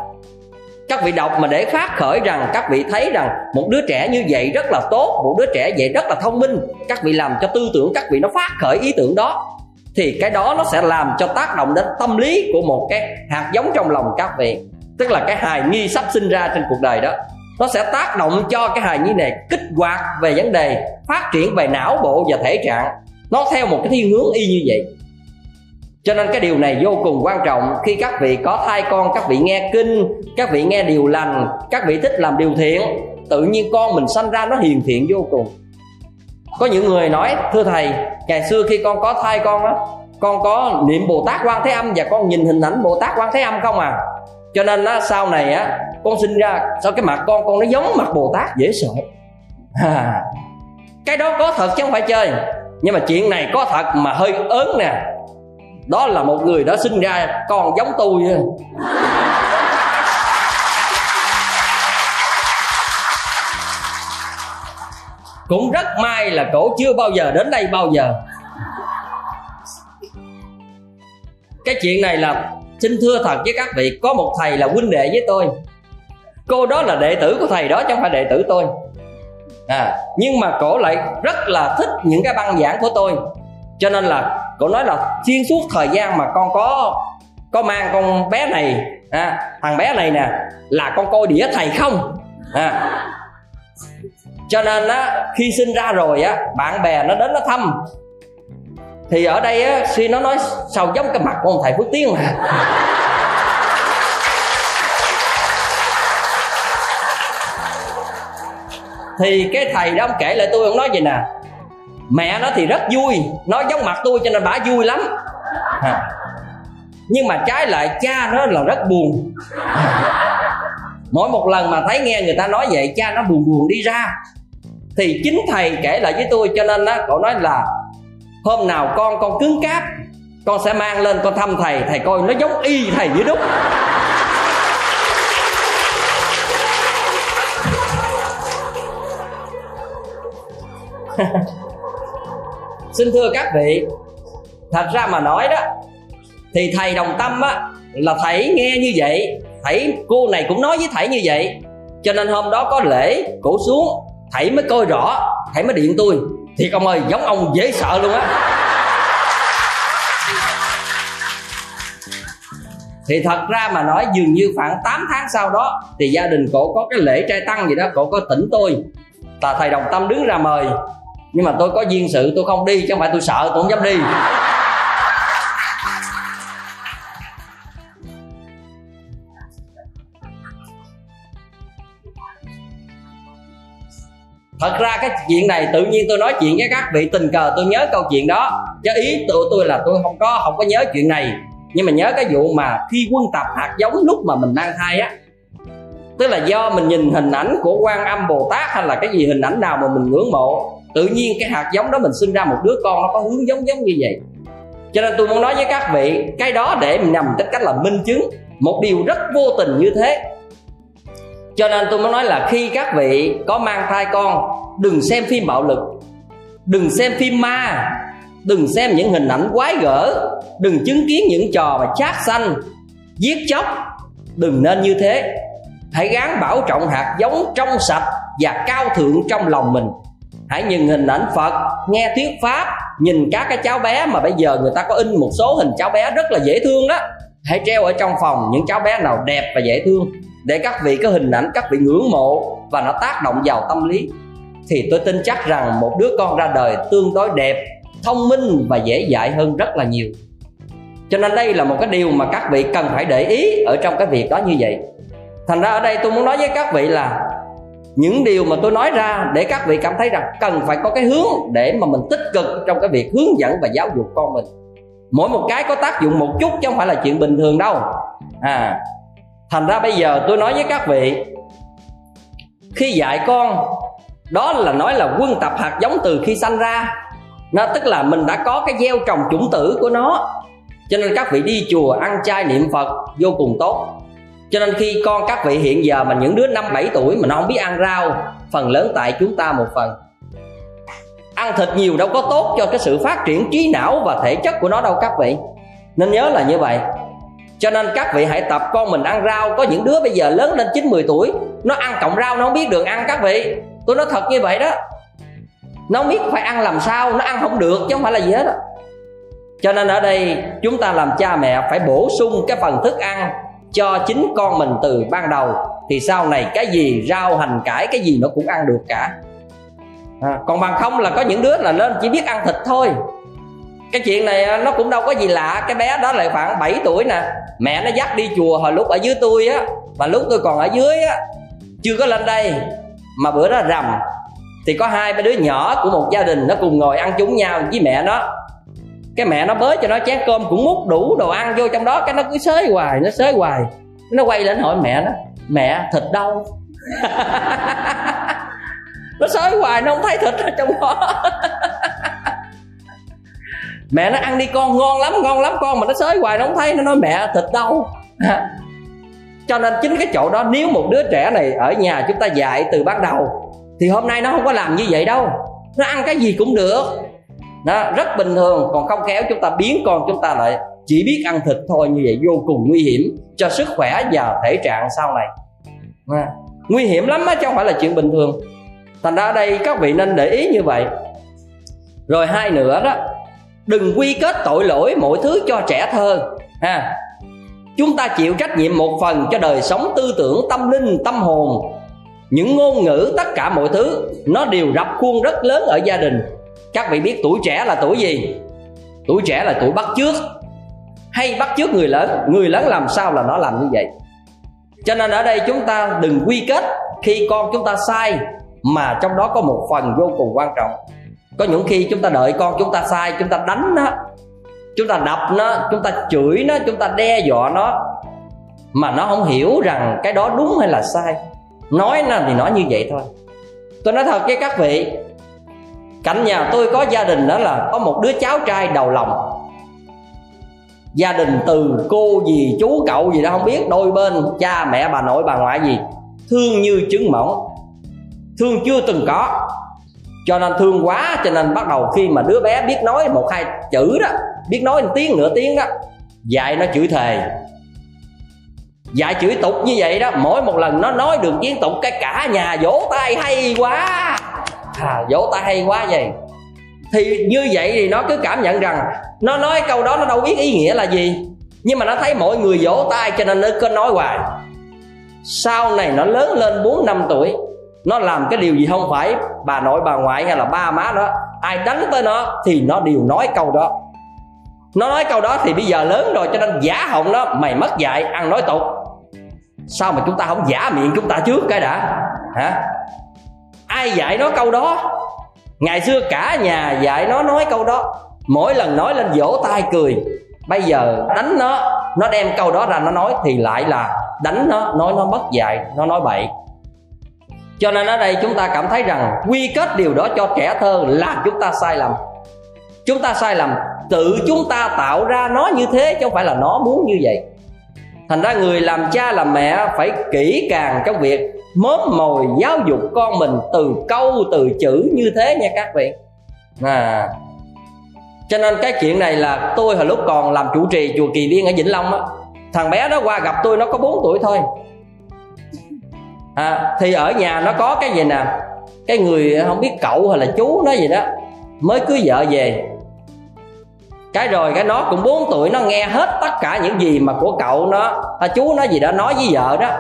các vị đọc mà để phát khởi rằng, các vị thấy rằng một đứa trẻ như vậy rất là tốt, một đứa trẻ vậy rất là thông minh, các vị làm cho tư tưởng các vị nó phát khởi ý tưởng đó, thì cái đó nó sẽ làm cho tác động đến tâm lý của một cái hạt giống trong lòng các vị. Tức là cái hài nhi sắp sinh ra trên cuộc đời đó, nó sẽ tác động cho cái hài nhi này kích hoạt về vấn đề phát triển về não bộ và thể trạng. Nó theo một cái thiên hướng y như vậy cho nên cái điều này vô cùng quan trọng khi các vị có thai con các vị nghe kinh các vị nghe điều lành các vị thích làm điều thiện tự nhiên con mình sanh ra nó hiền thiện vô cùng. Có những người nói thưa thầy ngày xưa khi con có thai con á con có niệm bồ tát quan thế âm và con nhìn hình ảnh bồ tát quan thế âm không à? Cho nên á sau này á con sinh ra sao cái mặt con con nó giống mặt bồ tát dễ sợ? À, cái đó có thật chứ không phải chơi. Nhưng mà chuyện này có thật mà hơi ớn nè đó là một người đã sinh ra còn giống tôi. Cũng rất may là cổ chưa bao giờ đến đây bao giờ. Cái chuyện này là xin thưa thật với các vị có một thầy là huynh đệ với tôi. Cô đó là đệ tử của thầy đó chứ không phải đệ tử tôi. À, nhưng mà cổ lại rất là thích những cái băng giảng của tôi cho nên là cậu nói là xuyên suốt thời gian mà con có có mang con bé này à, thằng bé này nè là con coi đĩa thầy không? À. cho nên á khi sinh ra rồi á bạn bè nó đến nó thăm. Thì ở đây á suy nó nói sao giống cái mặt của ông thầy phước tiên mà. Thì cái thầy đó ông kể lại tôi ông nói vậy nè mẹ nó thì rất vui nói giống mặt tôi cho nên bả vui lắm. À. nhưng mà trái lại cha nó là rất buồn. Mỗi một lần mà thấy nghe người ta nói vậy cha nó buồn buồn đi ra. Thì chính thầy kể lại với tôi cho nên á cậu nói là hôm nào con con cứng cáp con sẽ mang lên con thăm thầy thầy coi nó giống y thầy dưới đúc xin thưa các vị, thật ra mà nói đó, thì thầy đồng tâm á, là thầy nghe như vậy, thầy cô này cũng nói với thầy như vậy. Cho nên hôm đó có lễ, cổ xuống, thầy mới coi rõ, thầy mới điện tôi. Thì ông ơi, giống ông dễ sợ luôn á. Thì thật ra mà nói, dường như khoảng 8 tháng sau đó, thì gia đình cổ có cái lễ trai tăng gì đó, cổ có tỉnh tôi. Là thầy đồng tâm đứng ra mời nhưng mà tôi có duyên sự, tôi không đi, chứ không phải tôi sợ, tôi không dám đi. Thật ra cái chuyện này tự nhiên tôi nói chuyện với các vị tình cờ, tôi nhớ câu chuyện đó. Chứ ý tụi tôi là tôi không có không có nhớ chuyện này. Nhưng mà nhớ cái vụ mà khi quân tập hạt giống lúc mà mình mang thai á. Tức là do mình nhìn hình ảnh của quan âm bồ tát hay là cái gì, hình ảnh nào mà mình ngưỡng mộ tự nhiên cái hạt giống đó mình sinh ra một đứa con nó có hướng giống giống như vậy. Cho nên tôi muốn nói với các vị, cái đó để nhằm nằm cách là minh chứng một điều rất vô tình như thế. Cho nên tôi muốn nói là khi các vị có mang thai con, đừng xem phim bạo lực, đừng xem phim ma, đừng xem những hình ảnh quái gở, đừng chứng kiến những trò mà chát xanh giết chóc, đừng nên như thế. Hãy gắng bảo trọng hạt giống trong sạch và cao thượng trong lòng mình hãy nhìn hình ảnh phật, nghe thuyết pháp, nhìn các cái cháu bé mà bây giờ người ta có in một số hình cháu bé rất là dễ thương đó. Hãy treo ở trong phòng những cháu bé nào đẹp và dễ thương, để các vị có hình ảnh, các vị ngưỡng mộ và nó tác động vào tâm lý. Thì tôi tin chắc rằng một đứa con ra đời tương đối đẹp, thông minh và dễ dạy hơn rất là nhiều. Cho nên đây là một cái điều mà các vị cần phải để ý ở trong cái việc đó như vậy. Thành ra ở đây tôi muốn nói với các vị là những điều mà tôi nói ra để các vị cảm thấy rằng cần phải có cái hướng để mà mình tích cực trong cái việc hướng dẫn và giáo dục con mình. Mỗi một cái có tác dụng một chút chứ không phải là chuyện bình thường đâu. À thành ra bây giờ tôi nói với các vị, khi dạy con, đó là nói là quân tập hạt giống từ khi sanh ra. Nó tức là mình đã có cái gieo trồng chủng tử của nó. Cho nên các vị đi chùa ăn chay niệm phật vô cùng tốt cho nên khi con các vị hiện giờ mà những đứa năm, bảy tuổi mà nó không biết ăn rau, phần lớn tại chúng ta một phần. Ăn thịt nhiều đâu có tốt cho cái sự phát triển trí não và thể chất của nó đâu các vị. Nên nhớ là như vậy. Cho nên các vị hãy tập con mình ăn rau. Có những đứa bây giờ lớn lên 9 10 tuổi, nó ăn cộng rau, nó không biết đường ăn các vị. Tôi nói thật như vậy đó. Nó không biết phải ăn làm sao, nó ăn không được, chứ không phải là gì hết đó. cho nên ở đây chúng ta làm cha mẹ phải bổ sung cái phần thức ăn cho chính con mình từ ban đầu thì sau này cái gì rau hành cải cái gì nó cũng ăn được cả. À, còn bằng không là có những đứa là lên chỉ biết ăn thịt thôi. Cái chuyện này à, nó cũng đâu có gì lạ cái bé đó lại khoảng 7 tuổi nè. Mẹ nó dắt đi chùa hồi lúc ở dưới tôi á mà lúc tôi còn ở dưới á chưa có lên đây mà bữa đó rằm. Thì có hai ba đứa nhỏ của một gia đình nó cùng ngồi ăn chung nhau với mẹ nó cái mẹ nó bới cho nó chén cơm cũng múc đủ đồ ăn vô trong đó, cái nó cứ xới hoài, nó xới hoài. Nó quay lên hỏi mẹ nó mẹ, thịt đâu? Nó xới hoài, nó không thấy thịt ở trong đó. Mẹ nó ăn đi con, ngon lắm ngon lắm con, mà nó xới hoài, nó không thấy, nó nói, mẹ, thịt đâu? Cho nên chính cái chỗ đó, nếu một đứa trẻ này ở nhà chúng ta dạy từ ban đầu, thì hôm nay nó không có làm như vậy đâu. Nó ăn cái gì cũng được đó rất bình thường còn không khéo chúng ta biến con chúng ta lại chỉ biết ăn thịt thôi như vậy vô cùng nguy hiểm cho sức khỏe và thể trạng sau này. À, nguy hiểm lắm á chứ không phải là chuyện bình thường. Thành ra đây các vị nên để ý như vậy. Rồi hai nữa đó đừng quy kết tội lỗi mọi thứ cho trẻ thơ ha. Chúng ta chịu trách nhiệm một phần cho đời sống tư tưởng tâm linh tâm hồn. Những ngôn ngữ tất cả mọi thứ nó đều rập khuôn rất lớn ở gia đình các vị biết tuổi trẻ là tuổi gì? Tuổi trẻ là tuổi bắt chước. Hay bắt chước người lớn? Người lớn làm sao là nó làm như vậy? Cho nên ở đây chúng ta đừng quy kết khi con chúng ta sai, mà trong đó có một phần vô cùng quan trọng. Có những khi chúng ta đợi con chúng ta sai, chúng ta đánh nó, chúng ta đập nó, chúng ta chửi nó, chúng ta đe dọa nó, mà nó không hiểu rằng cái đó đúng hay là sai. Nói nó thì nói như vậy thôi. Tôi nói thật với các vị cạnh nhà tôi có gia đình đó là có một đứa cháu trai đầu lòng. Gia đình từ cô gì, chú cậu gì đó không biết. Đôi bên cha, mẹ, bà nội, bà ngoại gì. Thương như trứng mỏng. Thương chưa từng có. Cho nên thương quá, cho nên bắt đầu khi mà đứa bé biết nói một hai chữ đó, biết nói một tiếng, nửa tiếng đó, dạy nó chửi thề. Dạy chửi tục như vậy đó, mỗi một lần nó nói được tiếng tục, cái cả nhà vỗ tay hay quá à, vỗ tay hay quá vậy? Thì như vậy thì nó cứ cảm nhận rằng nó nói câu đó nó đâu biết ý nghĩa là gì. Nhưng mà nó thấy mọi người vỗ tay cho nên nó cứ nói hoài. Sau này nó lớn lên 4 năm tuổi nó làm cái điều gì không phải bà nội bà ngoại hay là ba má nó ai đánh tới nó thì nó đều nói câu đó. Nó nói câu đó thì bây giờ lớn rồi cho nên giả họng nó mày mất dạy ăn nói tục. Sao mà chúng ta không giả miệng chúng ta trước cái đã? Hả? Ai dạy nó câu đó? Ngày xưa cả nhà dạy nó nói câu đó. Mỗi lần nói lên vỗ tay cười, bây giờ đánh nó nó đem câu đó ra nó nói thì lại là đánh nó, nói nó mất dạy, nó nói bậy. Cho nên ở đây chúng ta cảm thấy rằng quy kết điều đó cho trẻ thơ là chúng ta sai lầm. Chúng ta sai lầm, tự chúng ta tạo ra nó như thế chứ không phải là nó muốn như vậy. Thành ra người làm cha làm mẹ phải kỹ càng trong việc mớm mồi giáo dục con mình từ câu từ chữ như thế nha các vị. À cho nên cái chuyện này là tôi hồi lúc còn làm chủ trì chùa kỳ liên ở vĩnh long á thằng bé đó qua gặp tôi nó có 4 tuổi thôi. À, thì ở nhà nó có cái gì nè cái người không biết cậu hay là chú nó gì đó mới cưới vợ về. Cái rồi cái nó cũng 4 tuổi nó nghe hết tất cả những gì mà của cậu nó à, chú nó gì đó nói với vợ đó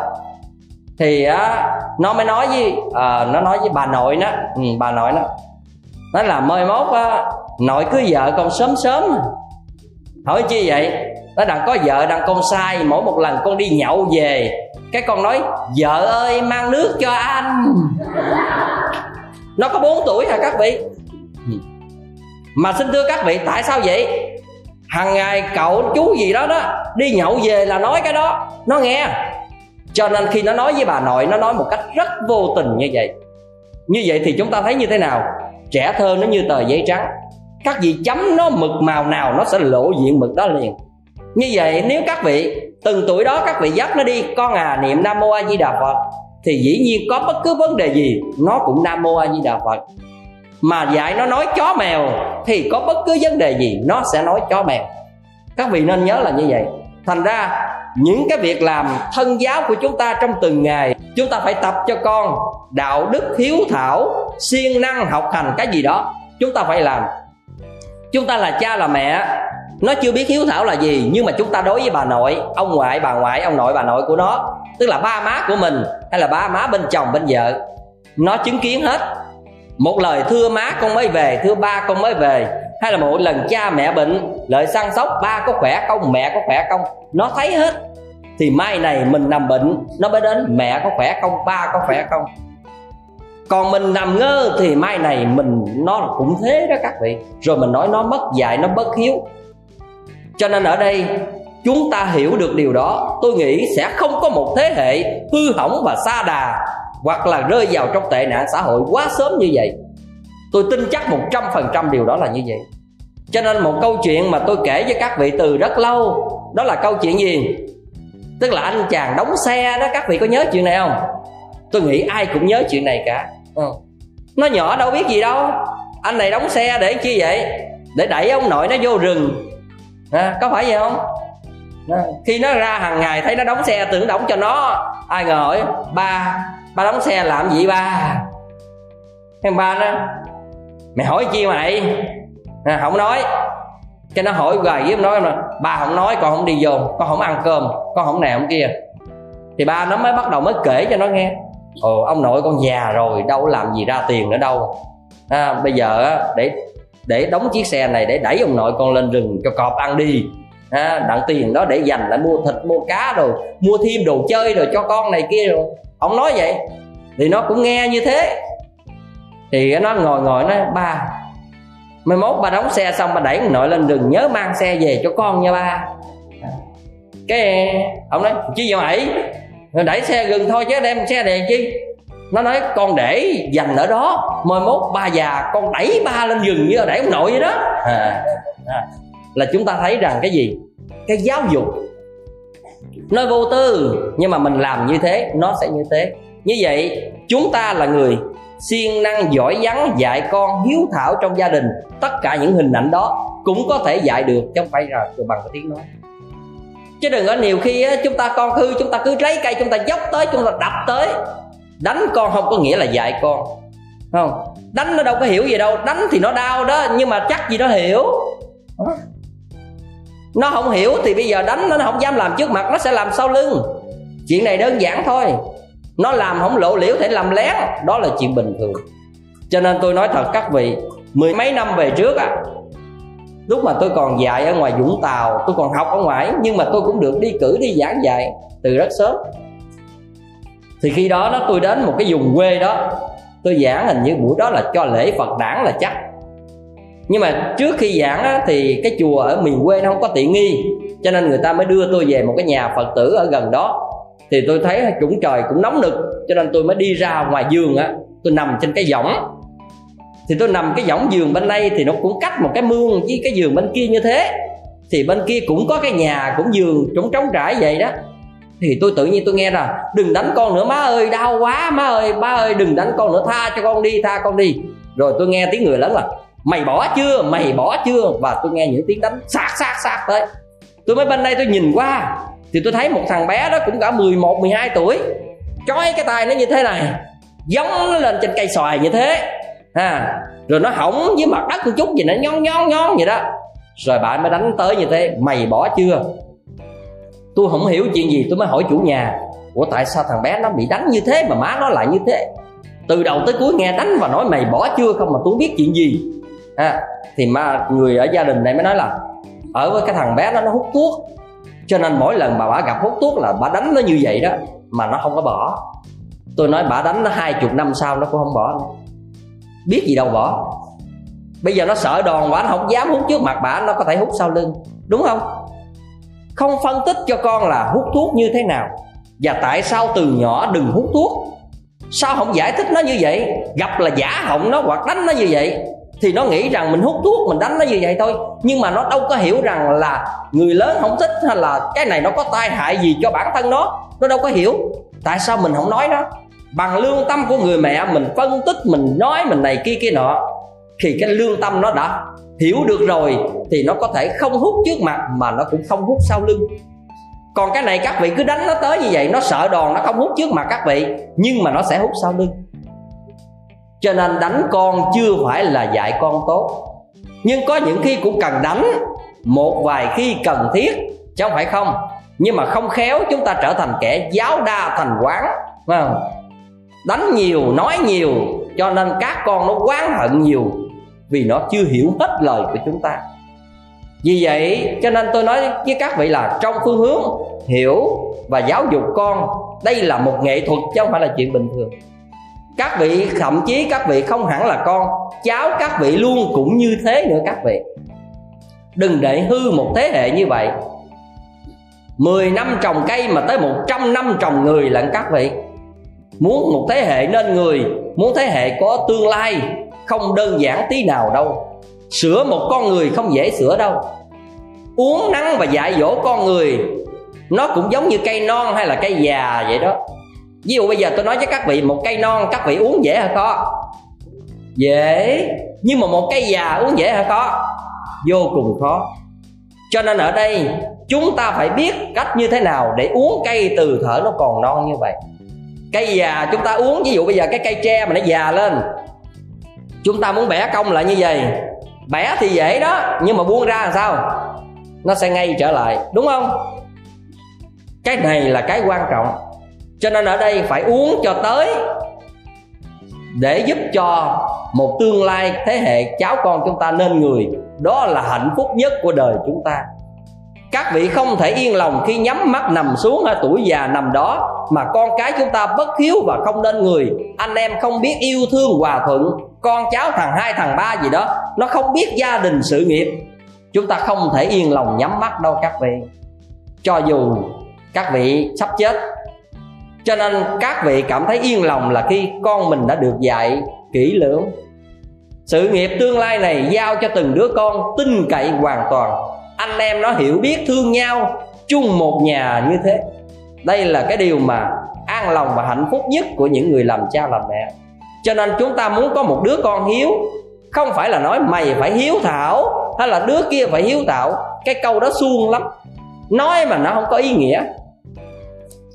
thì á nó mới nói với à, nó nói với bà nội nó. Ừ, bà nội nó nó là mời mốt á nội cưới vợ con sớm sớm. Hỏi chi vậy? Nó đang có vợ đang con sai mỗi một lần con đi nhậu về cái con nói vợ ơi mang nước cho anh. Nó có 4 tuổi hả các vị? Ừ. Mà xin thưa các vị tại sao vậy? Hàng ngày cậu chú gì đó đó đi nhậu về là nói cái đó. Nó nghe cho nên khi nó nói với bà nội, nó nói một cách rất vô tình như vậy. Như vậy thì chúng ta thấy như thế nào? Trẻ thơ nó như tờ giấy trắng. Các vị chấm nó mực màu nào nó sẽ lộ diện mực đó liền. Như vậy, nếu các vị từng tuổi đó các vị dắt nó đi, con à niệm nam mô a di đà phật, thì dĩ nhiên có bất cứ vấn đề gì, nó cũng nam mô a di đà phật. Mà dạy nó nói chó mèo, thì có bất cứ vấn đề gì, nó sẽ nói chó mèo. Các vị nên nhớ là như vậy. Thành ra những cái việc làm thân giáo của chúng ta trong từng ngày, chúng ta phải tập cho con đạo đức hiếu thảo, siêng năng học hành cái gì đó, chúng ta phải làm. Chúng ta là cha là mẹ, nó chưa biết hiếu thảo là gì, nhưng mà chúng ta đối với bà nội, ông ngoại, bà ngoại, ông nội, bà nội của nó, tức là ba má của mình hay là ba má bên chồng, bên vợ, nó chứng kiến hết. Một lời thưa má con mới về, thưa ba con mới về hay là mỗi lần cha mẹ bệnh, lợi săn sóc, ba có khỏe không, mẹ có khỏe không? Nó thấy hết. Thì mai này mình nằm bệnh, nó mới đến, mẹ có khỏe không, ba có khỏe không? Còn mình nằm ngơ thì mai này mình, nó cũng thế đó các vị. Rồi mình nói nó mất dạy, nó bất hiếu. Cho nên ở đây, chúng ta hiểu được điều đó. Tôi nghĩ sẽ không có một thế hệ hư hỏng và xa đà, hoặc là rơi vào trong tệ nạn xã hội quá sớm như vậy tôi tin chắc một trăm phần trăm điều đó là như vậy. Cho nên một câu chuyện mà tôi kể với các vị từ rất lâu đó là câu chuyện gì? Tức là anh chàng đóng xe đó các vị có nhớ chuyện này không? Tôi nghĩ ai cũng nhớ chuyện này cả. Ừ. nó nhỏ đâu biết gì đâu. Anh này đóng xe để chi vậy? Để đẩy ông nội nó vô rừng. À, có phải vậy không? À, khi nó ra hàng ngày thấy nó đóng xe tưởng đóng cho nó. Ai ngờ hỏi ba ba đóng xe làm gì ba? Thằng ba nó mày hỏi chi mày? À, không nói. Cái nó hỏi gầy với nói là ba không nói con không đi vô con không ăn cơm con không này không kia. Thì ba nó mới bắt đầu mới kể cho nó nghe. Ồ ông nội con già rồi đâu làm gì ra tiền nữa đâu. À, bây giờ để để đóng chiếc xe này để đẩy ông nội con lên rừng cho cọp ăn đi. À, đặng tiền đó để dành lại mua thịt mua cá rồi mua thêm đồ chơi rồi cho con này kia rồi. Ông nói vậy. Thì nó cũng nghe như thế thì nó ngồi ngồi nói ba mai mốt ba đóng xe xong ba đẩy nội lên rừng nhớ mang xe về cho con nha ba. Cái ông nói chi vậy mày? Đẩy xe gần thôi chứ đem xe đèn chi? Nó nói con để dành ở đó mai mốt ba già con đẩy ba lên rừng như là đẩy ông nội vậy đó. À, à, là chúng ta thấy rằng cái gì? Cái giáo dục. Nó vô tư nhưng mà mình làm như thế nó sẽ như thế. Như vậy chúng ta là người siêng năng giỏi vắn dạy con hiếu thảo trong gia đình. Tất cả những hình ảnh đó cũng có thể dạy được chứ không phải là bằng cái tiếng nói. Chứ đừng có nhiều khi á, chúng ta con hư chúng ta cứ lấy cây chúng ta dốc tới chúng ta đập tới. Đánh con không có nghĩa là dạy con không? Đánh nó đâu có hiểu gì đâu đánh thì nó đau đó nhưng mà chắc gì nó hiểu. Nó không hiểu thì bây giờ đánh nó không dám làm trước mặt nó sẽ làm sau lưng. Chuyện này đơn giản thôi nó làm không lộ liễu thể làm lén. Đó là chuyện bình thường. Cho nên tôi nói thật các vị mười mấy năm về trước á lúc mà tôi còn dạy ở ngoài Vũng Tàu tôi còn học ở ngoài nhưng mà tôi cũng được đi cử đi giảng dạy từ rất sớm. Thì khi đó đó tôi đến một cái vùng quê đó tôi giảng hình như buổi đó là cho lễ Phật đản là chắc. Nhưng mà trước khi giảng á, thì cái chùa ở miền quê nó không có tiện nghi cho nên người ta mới đưa tôi về một cái nhà Phật tử ở gần đó thì tôi thấy cũng trời cũng nóng nực, cho nên tôi mới đi ra ngoài giường á, tôi nằm trên cái võng. Thì tôi nằm cái võng giường bên đây thì nó cũng cách một cái mương với cái giường bên kia như thế. Thì bên kia cũng có cái nhà, cũng giường trống trống trải vậy đó. Thì tôi tự nhiên tôi nghe là, đừng đánh con nữa, má ơi, đau quá, má ơi, ba ơi, đừng đánh con nữa, tha cho con đi, tha con đi. Rồi tôi nghe tiếng người lớn là, mày bỏ chưa, mày bỏ chưa? Và tôi nghe những tiếng đánh sát sát sát tới. Tôi mới bên đây tôi nhìn qua thì tôi thấy một thằng bé đó cũng cả 11, 12 tuổi chói cái tay nó như thế này giống nó lên trên cây xoài như thế ha. Rồi nó hỏng với mặt đất một chút gì nó nhón nhón nhón vậy đó. Rồi bạn mới đánh tới như thế mày bỏ chưa? Tôi không hiểu chuyện gì tôi mới hỏi chủ nhà ủa tại sao thằng bé nó bị đánh như thế mà má nó lại như thế? Từ đầu tới cuối nghe đánh và nói mày bỏ chưa không mà tôi biết chuyện gì à, thì mà người ở gia đình này mới nói là ở với cái thằng bé đó nó hút thuốc cho nên mỗi lần bà bả gặp hút thuốc là bà đánh nó như vậy đó, mà nó không có bỏ. Tôi nói bà đánh nó hai chục năm sau nó cũng không bỏ. Nữa biết gì đâu bỏ. Bây giờ nó sợ đòn quá, nó không dám hút trước mặt bà, nó có thể hút sau lưng. Đúng không? Không phân tích cho con là hút thuốc như thế nào. Và tại sao từ nhỏ đừng hút thuốc? Sao không giải thích nó như vậy? Gặp là giả họng nó hoặc đánh nó như vậy? Thì nó nghĩ rằng mình hút thuốc, mình đánh nó như vậy thôi. Nhưng mà nó đâu có hiểu rằng là người lớn không thích hay là cái này nó có tai hại gì cho bản thân nó. Nó đâu có hiểu. Tại sao mình không nói nó bằng lương tâm của người mẹ, mình phân tích, mình nói, mình này kia kia nọ. Thì cái lương tâm nó đã hiểu được rồi, thì nó có thể không hút trước mặt mà nó cũng không hút sau lưng. Còn cái này các vị cứ đánh nó tới như vậy, nó sợ đòn, nó không hút trước mặt các vị, nhưng mà nó sẽ hút sau lưng cho nên đánh con chưa phải là dạy con tốt. Nhưng có những khi cũng cần đánh, một vài khi cần thiết chứ không phải không? Nhưng mà không khéo chúng ta trở thành kẻ giáo đa thành quán, phải không? Đánh nhiều, nói nhiều, cho nên các con nó quán hận nhiều vì nó chưa hiểu hết lời của chúng ta. Vì vậy, cho nên tôi nói với các vị là trong phương hướng hiểu và giáo dục con, đây là một nghệ thuật chứ không phải là chuyện bình thường các vị, thậm chí các vị không hẳn là con. Cháu các vị luôn cũng như thế nữa các vị. Đừng để hư một thế hệ như vậy. 10 năm trồng cây mà tới 100 năm trồng người lận các vị. Muốn một thế hệ nên người, Muốn thế hệ có tương lai, Không đơn giản tí nào đâu. Sửa một con người không dễ sửa đâu. Uống nắng và dạy dỗ con người, Nó cũng giống như cây non hay là cây già vậy đó ví dụ bây giờ tôi nói với các vị một cây non, các vị uống dễ hay khó? Dễ. Nhưng mà một cây già uống dễ hay khó? Vô cùng khó. Cho nên ở đây, chúng ta phải biết cách như thế nào để uống cây từ thở nó còn non như vậy. Cây già chúng ta uống, ví dụ bây giờ cái cây tre mà nó già lên, chúng ta muốn bẻ cong lại như vậy. Bẻ thì dễ đó, nhưng mà buông ra làm sao? Nó sẽ ngay trở lại, đúng không? Cái này là cái quan trọng cho nên ở đây phải uống cho tới để giúp cho một tương lai thế hệ cháu con chúng ta nên người. Đó là hạnh phúc nhất của đời chúng ta. Các vị không thể yên lòng khi nhắm mắt nằm xuống ở tuổi già nằm đó mà con cái chúng ta bất hiếu và không nên người. Anh em không biết yêu thương hòa thuận, con cháu thằng hai, thằng ba gì đó, nó không biết gia đình sự nghiệp. Chúng ta không thể yên lòng nhắm mắt đâu các vị. Cho dù các vị sắp chết cho nên các vị cảm thấy yên lòng là khi con mình đã được dạy kỹ lưỡng. Sự nghiệp tương lai này giao cho từng đứa con tin cậy hoàn toàn. Anh em nó hiểu biết thương nhau, chung một nhà như thế. Đây là cái điều mà an lòng và hạnh phúc nhất của những người làm cha làm mẹ. Cho nên chúng ta muốn có một đứa con hiếu. Không phải là nói mày phải hiếu thảo, hay là đứa kia phải hiếu thảo. Cái câu đó suông lắm. Nói mà nó không có ý nghĩa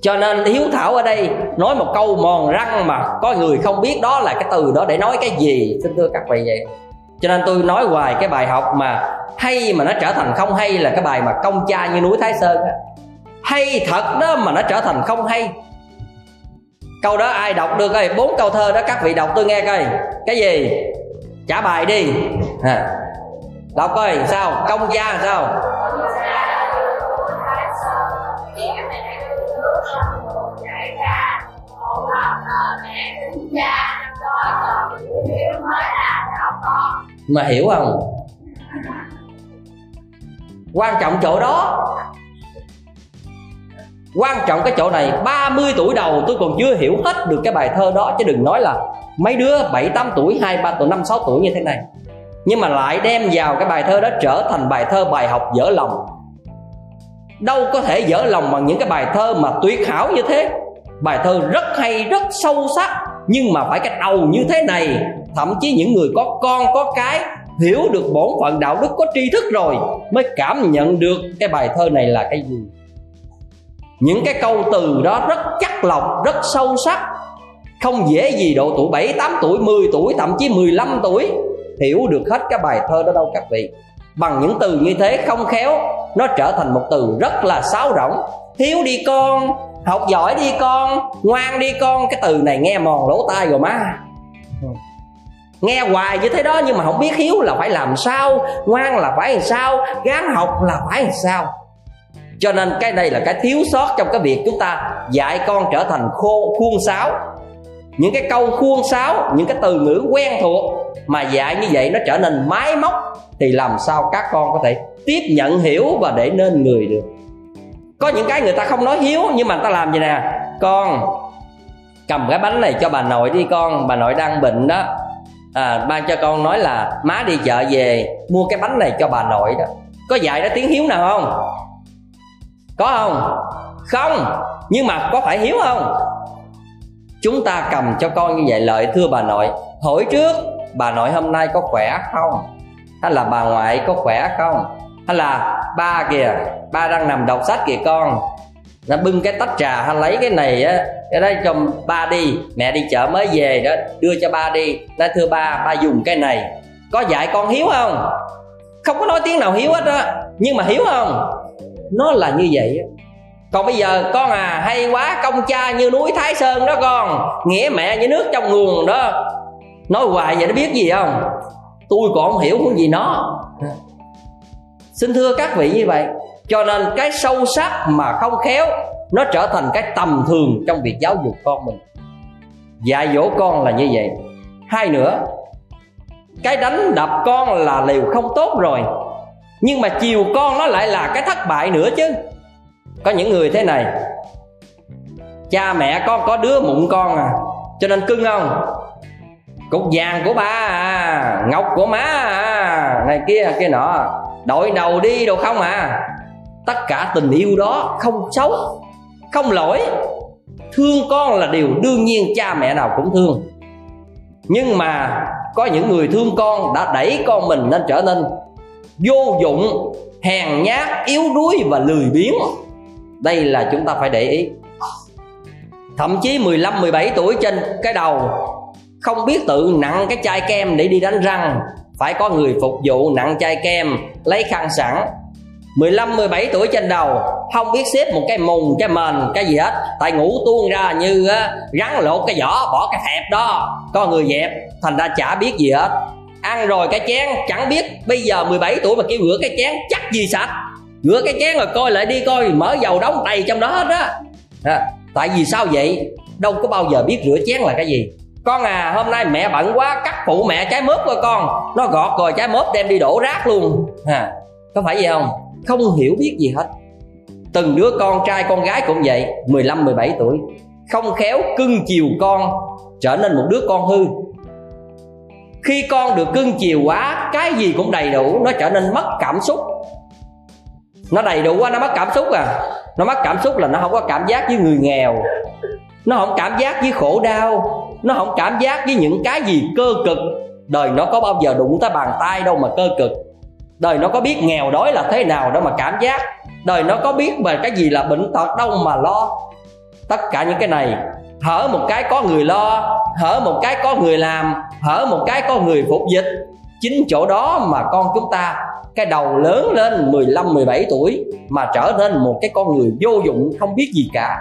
cho nên hiếu thảo ở đây nói một câu mòn răng mà có người không biết đó là cái từ đó để nói cái gì xin thưa các vị vậy. Cho nên tôi nói hoài cái bài học mà hay mà nó trở thành không hay là cái bài mà công cha như núi thái sơn á. Hay thật đó mà nó trở thành không hay. Câu đó ai đọc được ơi? Bốn câu thơ đó các vị đọc tôi nghe coi. Cái gì? Trả bài đi. À. đọc coi, sao? Công cha sao? Mà hiểu không? Quan trọng chỗ đó. Quan trọng cái chỗ này 30 tuổi đầu tôi còn chưa hiểu hết được cái bài thơ đó, chứ đừng nói là mấy đứa 7 8 tuổi 2 3 tuổi 5 6 tuổi như thế này. Nhưng mà lại đem vào cái bài thơ đó trở thành bài thơ bài học dở lòng. Đâu có thể dở lòng bằng những cái bài thơ mà tuyệt hảo như thế bài thơ rất hay rất sâu sắc nhưng mà phải cái đầu như thế này. Thậm chí những người có con có cái hiểu được bổn phận đạo đức có tri thức rồi mới cảm nhận được cái bài thơ này là cái gì. Những cái câu từ đó rất chắc lọc rất sâu sắc. Không dễ gì độ tuổi 7, 8 tuổi, 10 tuổi, thậm chí 15 tuổi hiểu được hết cái bài thơ đó đâu các vị. Bằng những từ như thế không khéo nó trở thành một từ rất là sáo rỗng. Thiếu đi con, học giỏi đi con, ngoan đi con. Cái từ này nghe mòn lỗ tai rồi má. Nghe hoài như thế đó nhưng mà không biết hiếu là phải làm sao, ngoan là phải làm sao, gán học là phải làm sao. Cho nên cái này là cái thiếu sót trong cái việc chúng ta dạy con trở thành khô, khuôn sáo. Những cái câu khuôn sáo, những cái từ ngữ quen thuộc mà dạy như vậy nó trở nên máy móc, thì làm sao các con có thể tiếp nhận hiểu và để nên người được. Có những cái người ta không nói hiếu nhưng mà người ta làm gì nè? Con cầm cái bánh này cho bà nội đi con bà nội đang bệnh đó. À, ban cho con nói là má đi chợ về mua cái bánh này cho bà nội đó. Có dạy đó tiếng hiếu nào không? Có không? Không nhưng mà có phải hiếu không? Chúng ta cầm cho con như vậy lợi thưa bà nội hỏi trước bà nội hôm nay có khỏe không? Hay là bà ngoại có khỏe không? Hay là ba kìa, ba đang nằm đọc sách kìa con. Nó bưng cái tách trà, hay lấy cái này á, cái đó cho ba đi. Mẹ đi chợ mới về đó, đưa cho ba đi. Nó thưa ba ba dùng cái này. Có dạy con hiếu không? Không có nói tiếng nào hiếu hết á. Nhưng mà hiếu không? Nó là như vậy còn bây giờ con à hay quá, công cha như núi thái sơn đó con. Nghĩa mẹ như nước trong nguồn đó. Nói hoài vậy nó biết gì không? Tôi còn không hiểu cái gì nó xin thưa các vị như vậy, cho nên cái sâu sắc mà không khéo, nó trở thành cái tầm thường trong việc giáo dục con mình. Dạy dỗ con là như vậy. Hai nữa, cái đánh đập con là liều không tốt rồi, nhưng mà chiều con nó lại là cái thất bại nữa chứ. Có những người thế này, cha mẹ con có đứa mụn con à cho nên cưng không? Cục vàng của ba à ngọc của má à này kia kia nọ đội đầu đi đâu không à? Tất cả tình yêu đó không xấu, không lỗi. Thương con là điều đương nhiên cha mẹ nào cũng thương. Nhưng mà có những người thương con đã đẩy con mình nên trở nên vô dụng, hèn nhát, yếu đuối và lười biếng. Đây là chúng ta phải để ý. Thậm chí 15 17 tuổi trên cái đầu, không biết tự nặng cái chai kem để đi đánh răng phải có người phục vụ nặng chai kem lấy khăn sẵn. 15 17 tuổi trên đầu không biết xếp một cái mùng cái mền cái gì hết. Tại ngủ tuôn ra như á, rắn lột cái vỏ bỏ cái hẹp đó. Có người dẹp thành ra chả biết gì hết. Ăn rồi cái chén chẳng biết bây giờ 17 tuổi mà kêu rửa cái chén chắc gì sạch. Rửa cái chén rồi coi lại đi coi mở dầu đóng đầy trong đó hết á. À, tại vì sao vậy? Đâu có bao giờ biết rửa chén là cái gì con à hôm nay mẹ bận quá cắt phụ mẹ trái mướp rồi con. Nó gọt rồi trái mướp đem đi đổ rác luôn. À, có phải vậy không? Không hiểu biết gì hết. Từng đứa con trai con gái cũng vậy 15 17 tuổi. Không khéo cưng chiều con trở nên một đứa con hư. Khi con được cưng chiều quá cái gì cũng đầy đủ nó trở nên mất cảm xúc. Nó đầy đủ quá nó mất cảm xúc à. Nó mất cảm xúc là nó không có cảm giác với người nghèo. Nó không cảm giác với khổ đau nó không cảm giác với những cái gì cơ cực. Đời nó có bao giờ đụng tới bàn tay đâu mà cơ cực. Đời nó có biết nghèo đói là thế nào đâu mà cảm giác. Đời nó có biết về cái gì là bệnh tật đâu mà lo. Tất cả những cái này, hở một cái có người lo, hở một cái có người làm, hở một cái có người phục dịch. Chính chỗ đó mà con chúng ta, cái đầu lớn lên 15 17 tuổi mà trở nên một cái con người vô dụng, không biết gì cả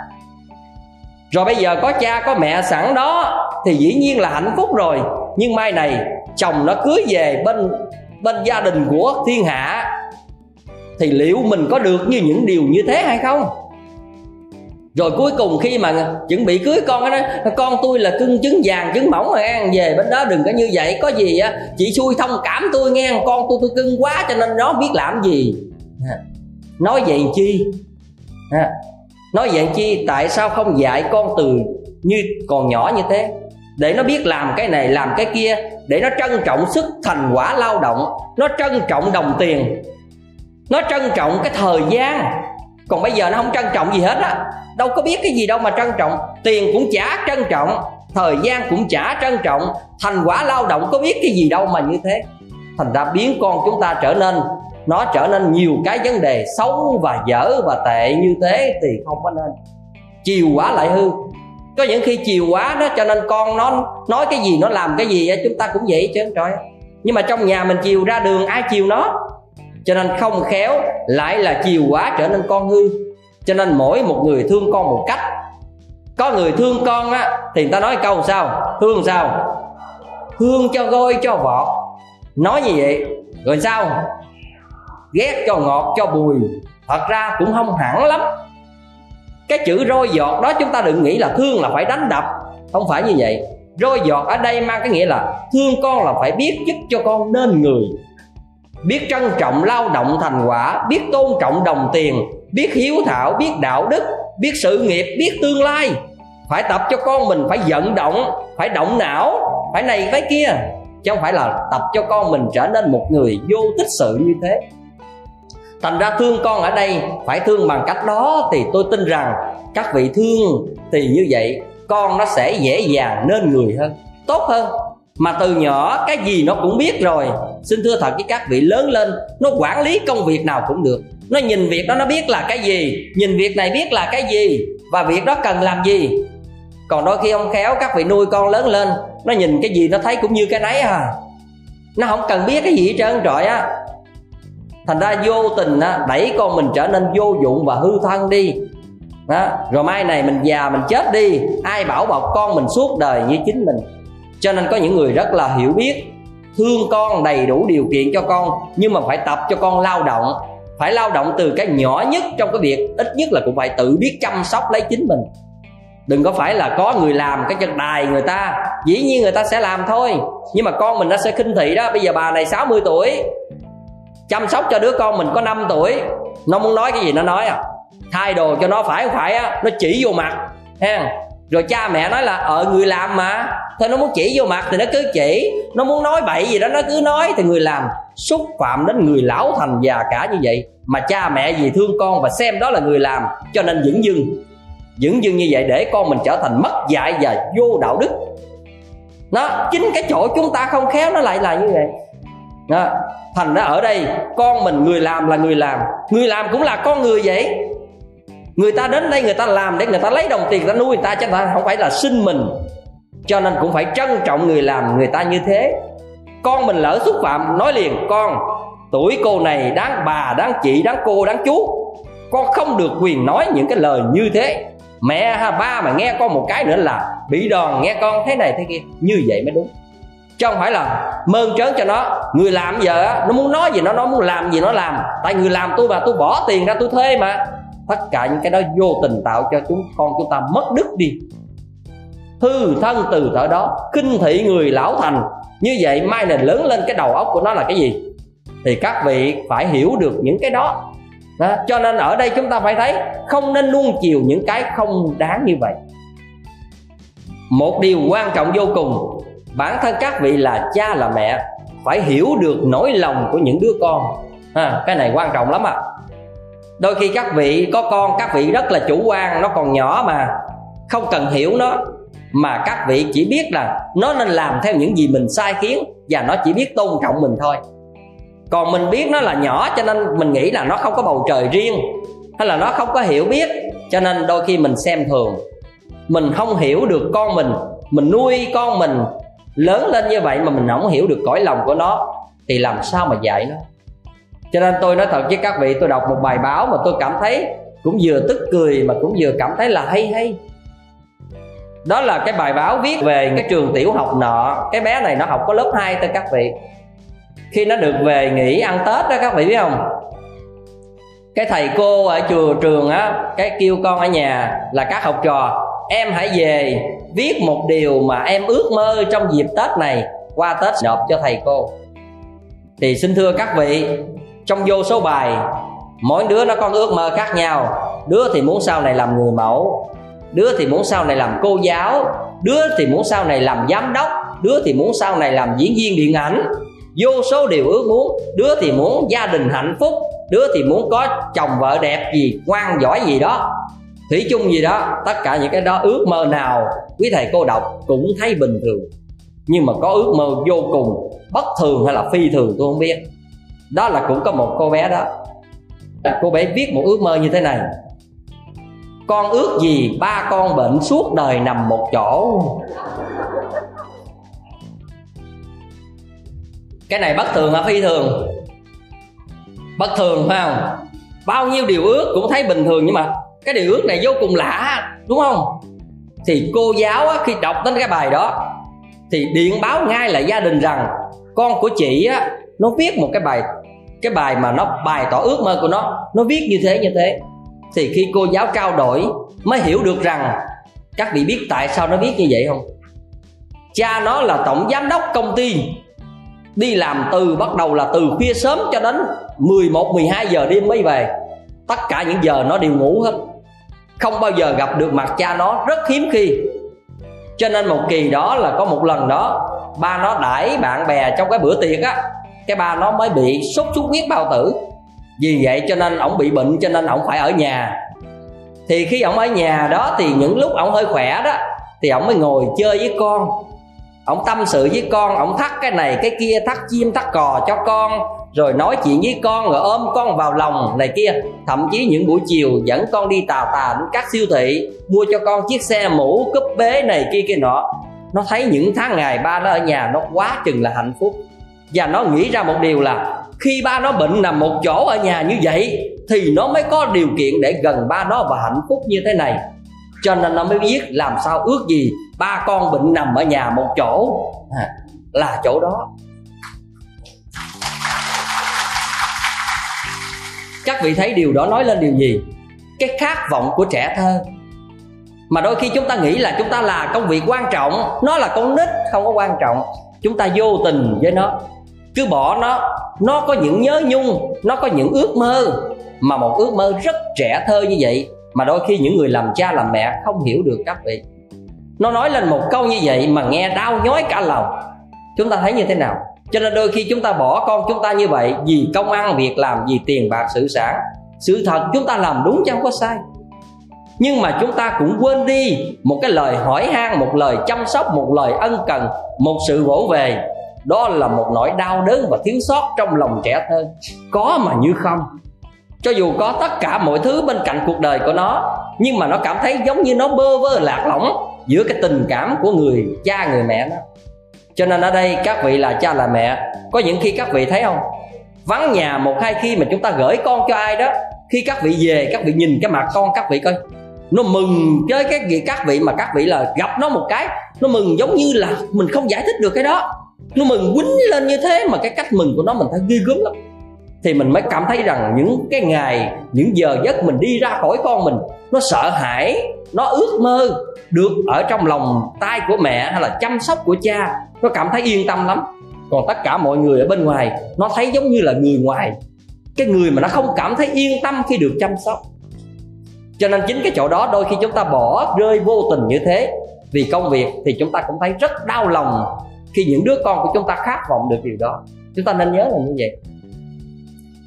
rồi bây giờ có cha, có mẹ sẵn đó, thì dĩ nhiên là hạnh phúc rồi. Nhưng mai này, chồng nó cưới về bên bên gia đình của thiên hạ, thì liệu mình có được như những điều như thế hay không? Rồi cuối cùng khi mà chuẩn bị cưới con nói, con tôi là cưng trứng vàng, trứng mỏng rồi ăn về bên đó, đừng có như vậy, có gì á, chị xui thông cảm tôi nghe, con tôi tôi cưng quá cho nên nó biết làm gì. À, nói vậy chi? À, nói vậy chi, tại sao không dạy con từ như còn nhỏ như thế? Để nó biết làm cái này, làm cái kia, để nó trân trọng sức thành quả lao động, nó trân trọng đồng tiền, nó trân trọng cái thời gian. Còn bây giờ nó không trân trọng gì hết á, đâu có biết cái gì đâu mà trân trọng. Tiền cũng chả trân trọng, thời gian cũng chả trân trọng, thành quả lao động có biết cái gì đâu mà như thế. Thành ra biến con chúng ta trở nên nó trở nên nhiều cái vấn đề xấu và dở và tệ như thế thì không có nên. Chiều quá lại hư. Có những khi chiều quá đó, cho nên con nó nói cái gì, nó làm cái gì chúng ta cũng vậy chứ, trời nhưng mà trong nhà mình chiều ra đường, ai chiều nó? Cho nên không khéo, lại là chiều quá trở nên con hư. Cho nên mỗi một người thương con một cách. Có người thương con á, thì người ta nói câu sao? Thương sao? Thương cho gôi cho vọt. Nói như vậy, rồi sao? Ghét cho ngọt, cho bùi. Thật ra cũng không hẳn lắm. Cái chữ roi giọt đó chúng ta đừng nghĩ là thương là phải đánh đập. Không phải như vậy. Roi giọt ở đây mang cái nghĩa là thương con là phải biết giúp cho con nên người. Biết trân trọng lao động thành quả, biết tôn trọng đồng tiền, biết hiếu thảo, biết đạo đức, biết sự nghiệp, biết tương lai. Phải tập cho con mình phải vận động, phải động não, phải này phải kia. Chứ không phải là tập cho con mình trở nên một người vô tích sự như thế thành ra thương con ở đây, phải thương bằng cách đó thì tôi tin rằng các vị thương thì như vậy, con nó sẽ dễ dàng nên người hơn, tốt hơn. Mà từ nhỏ cái gì nó cũng biết rồi. Xin thưa thật với các vị lớn lên, nó quản lý công việc nào cũng được. Nó nhìn việc đó, nó biết là cái gì, nhìn việc này biết là cái gì, và việc đó cần làm gì. Còn đôi khi ông khéo các vị nuôi con lớn lên, nó nhìn cái gì nó thấy cũng như cái nấy à. Nó không cần biết cái gì hết trơn trọi á thành ra vô tình á, đẩy con mình trở nên vô dụng và hư thân đi. Đó. rồi mai này mình già mình chết đi ai bảo bọc con mình suốt đời như chính mình. Cho nên có những người rất là hiểu biết thương con đầy đủ điều kiện cho con nhưng mà phải tập cho con lao động. Phải lao động từ cái nhỏ nhất trong cái việc ít nhất là cũng phải tự biết chăm sóc lấy chính mình. Đừng có phải là có người làm cái chân đài người ta dĩ nhiên người ta sẽ làm thôi nhưng mà con mình nó sẽ khinh thị đó. Bây giờ bà này 60 tuổi chăm sóc cho đứa con mình có 5 tuổi. Nó muốn nói cái gì nó nói à. Thay đồ cho nó phải không phải á nó chỉ vô mặt. Ha rồi cha mẹ nói là ở ờ, người làm mà. Thôi nó muốn chỉ vô mặt thì nó cứ chỉ. Nó muốn nói bậy gì đó nó cứ nói thì người làm. Xúc phạm đến người lão thành già cả như vậy mà cha mẹ vì thương con và xem đó là người làm cho nên dững dưng. Dững dưng như vậy để con mình trở thành mất dạy và vô đạo đức. Nó chính cái chỗ chúng ta không khéo nó lại là như vậy đó. thành ra ở đây, con mình người làm là người làm. Người làm cũng là con người vậy. Người ta đến đây người ta làm để người ta lấy đồng tiền, người ta nuôi người ta, chứ không phải là sinh mình. Cho nên cũng phải trân trọng người làm người ta như thế. Con mình lỡ xúc phạm, nói liền, con, tuổi cô này đáng bà, đáng chị, đáng cô, đáng chú. Con không được quyền nói những cái lời như thế. Mẹ ha, ba mà nghe con một cái nữa là, bị đòn, nghe con thế này thế kia. Như vậy mới đúng chứ không phải là mơn trớn cho nó. Người làm giờ á, nó muốn nói gì nó nó muốn làm gì nó làm. Tại người làm tôi mà, tôi bỏ tiền ra tôi thuê mà. Tất cả những cái đó vô tình tạo cho chúng con chúng ta mất đức đi. Hư thân từ thở đó, kinh thị người lão thành. Như vậy mai này lớn lên cái đầu óc của nó là cái gì? Thì các vị phải hiểu được những cái đó. Đó. cho nên ở đây chúng ta phải thấy không nên nuông chiều những cái không đáng như vậy. Một điều quan trọng vô cùng bản thân các vị là cha là mẹ, phải hiểu được nỗi lòng của những đứa con. Ha, cái này quan trọng lắm ạ. À. đôi khi các vị có con, các vị rất là chủ quan, nó còn nhỏ mà, không cần hiểu nó. Mà các vị chỉ biết là nó nên làm theo những gì mình sai khiến và nó chỉ biết tôn trọng mình thôi. Còn mình biết nó là nhỏ cho nên mình nghĩ là nó không có bầu trời riêng, hay là nó không có hiểu biết, cho nên đôi khi mình xem thường. Mình không hiểu được con mình mình nuôi con mình lớn lên như vậy mà mình không hiểu được cõi lòng của nó, thì làm sao mà dạy nó? Cho nên tôi nói thật với các vị, tôi đọc một bài báo mà tôi cảm thấy cũng vừa tức cười mà cũng vừa cảm thấy là hay hay. Đó là cái bài báo viết về cái trường tiểu học nọ. Cái bé này nó học có lớp 2 thôi các vị. Khi nó được về nghỉ ăn tết đó các vị biết không? Cái thầy cô ở trường trường á, cái kêu con ở nhà là các học trò, em hãy về viết một điều mà em ước mơ trong dịp tết này qua tết nộp cho thầy cô. Thì xin thưa các vị, trong vô số bài, mỗi đứa nó có ước mơ khác nhau. Đứa thì muốn sau này làm người mẫu, đứa thì muốn sau này làm cô giáo, đứa thì muốn sau này làm giám đốc, đứa thì muốn sau này làm diễn viên điện ảnh. Vô số điều ước muốn, đứa thì muốn gia đình hạnh phúc, đứa thì muốn có chồng vợ đẹp gì, ngoan giỏi gì đó thủy chung gì đó, tất cả những cái đó ước mơ nào quý thầy cô đọc cũng thấy bình thường. Nhưng mà có ước mơ vô cùng, bất thường hay là phi thường tôi không biết. Đó là cũng có một cô bé đó. Cô bé viết một ước mơ như thế này. Con ước gì ba con bệnh suốt đời nằm một chỗ? Cái này bất thường hả phi thường? Bất thường phải không? Bao nhiêu điều ước cũng thấy bình thường nhưng mà cái điều ước này vô cùng lạ đúng không? Thì cô giáo á, khi đọc đến cái bài đó thì điện báo ngay lại gia đình rằng con của chị á nó viết một cái bài cái bài mà nó bày tỏ ước mơ của nó nó viết như thế như thế. Thì khi cô giáo trao đổi mới hiểu được rằng các vị biết tại sao nó viết như vậy không? Cha nó là tổng giám đốc công ty đi làm từ bắt đầu là từ khuya sớm cho đến 11 12 giờ đêm mới về. Tất cả những giờ nó đều ngủ hết không bao giờ gặp được mặt cha nó rất hiếm khi. Cho nên một kỳ đó là có một lần đó, ba nó đãi bạn bè trong cái bữa tiệc á, cái ba nó mới bị sốt xuất huyết bao tử. Vì vậy cho nên ổng bị bệnh, cho nên ổng phải ở nhà. Thì khi ổng ở nhà đó thì những lúc ổng hơi khỏe đó, thì ổng mới ngồi chơi với con ổng tâm sự với con ổng thắt cái này, cái kia, thắt chim, thắt cò cho con, rồi nói chuyện với con, rồi ôm con vào lòng này kia. Thậm chí những buổi chiều dẫn con đi tà tà đến các siêu thị, mua cho con chiếc xe mũ cúp bế này kia kia nọ. Nó thấy những tháng ngày ba nó ở nhà nó quá chừng là hạnh phúc. Và nó nghĩ ra một điều là, khi ba nó bệnh nằm một chỗ ở nhà như vậy, thì nó mới có điều kiện để gần ba nó và hạnh phúc như thế này. Cho nên nó mới biết làm sao ước gì ba con bệnh nằm ở nhà một chỗ. À, là chỗ đó. Các vị thấy điều đó nói lên điều gì? Cái khát vọng của trẻ thơ. Mà đôi khi chúng ta nghĩ là chúng ta là công việc quan trọng nó là con nít không có quan trọng. Chúng ta vô tình với nó. Cứ bỏ nó nó có những nhớ nhung nó có những ước mơ. Mà một ước mơ rất trẻ thơ như vậy mà đôi khi những người làm cha làm mẹ không hiểu được các vị nó nói lên một câu như vậy mà nghe đau nhói cả lòng. Chúng ta thấy như thế nào? Cho nên đôi khi chúng ta bỏ con chúng ta như vậy vì công ăn, việc làm, vì tiền bạc, sự sản. Sự thật chúng ta làm đúng chứ không có sai. Nhưng mà chúng ta cũng quên đi một cái lời hỏi han, một lời chăm sóc, một lời ân cần, một sự vỗ về. Đó là một nỗi đau đớn và thiếu sót trong lòng trẻ thơ. Có mà như không? Cho dù có tất cả mọi thứ bên cạnh cuộc đời của nó, nhưng mà nó cảm thấy giống như nó bơ vơ lạc lõng giữa cái tình cảm của người cha, người mẹ đó. cho nên ở đây các vị là cha là mẹ, có những khi các vị thấy không? Vắng nhà một hai khi mà chúng ta gửi con cho ai đó, khi các vị về, các vị nhìn cái mặt con, các vị coi, nó mừng với cái gì các vị mà các vị là gặp nó một cái, nó mừng giống như là mình không giải thích được cái đó. Nó mừng quýnh lên như thế mà cái cách mừng của nó mình thấy ghê gớm lắm thì mình mới cảm thấy rằng những cái ngày, những giờ giấc mình đi ra khỏi con mình, nó sợ hãi, nó ước mơ được ở trong lòng tay của mẹ hay là chăm sóc của cha, nó cảm thấy yên tâm lắm. Còn tất cả mọi người ở bên ngoài, nó thấy giống như là người ngoài. Cái người mà nó không cảm thấy yên tâm khi được chăm sóc. Cho nên chính cái chỗ đó đôi khi chúng ta bỏ rơi vô tình như thế. Vì công việc thì chúng ta cũng thấy rất đau lòng khi những đứa con của chúng ta khát vọng được điều đó. Chúng ta nên nhớ là như vậy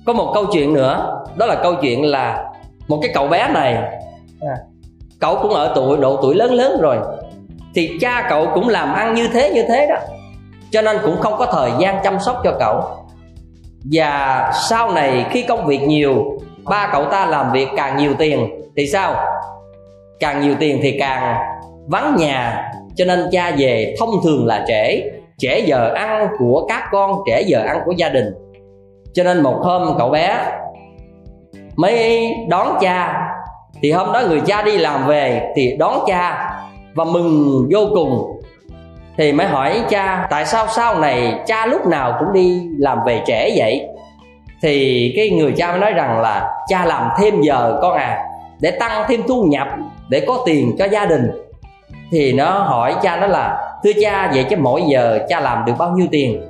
có một câu chuyện nữa đó là câu chuyện là một cái cậu bé này à, cậu cũng ở tuổi độ tuổi lớn lớn rồi thì cha cậu cũng làm ăn như thế như thế đó. Cho nên cũng không có thời gian chăm sóc cho cậu. Và sau này khi công việc nhiều ba cậu ta làm việc càng nhiều tiền thì sao? Càng nhiều tiền thì càng vắng nhà. Cho nên cha về thông thường là trễ trễ giờ ăn của các con trễ giờ ăn của gia đình cho nên một hôm cậu bé mới đón cha, thì hôm đó người cha đi làm về thì đón cha và mừng vô cùng. Thì mới hỏi cha, tại sao sau này cha lúc nào cũng đi làm về trễ vậy? Thì cái người cha mới nói rằng là, cha làm thêm giờ con à để tăng thêm thu nhập, để có tiền cho gia đình. Thì nó hỏi cha, nó là, thưa cha, vậy chứ mỗi giờ cha làm được bao nhiêu tiền?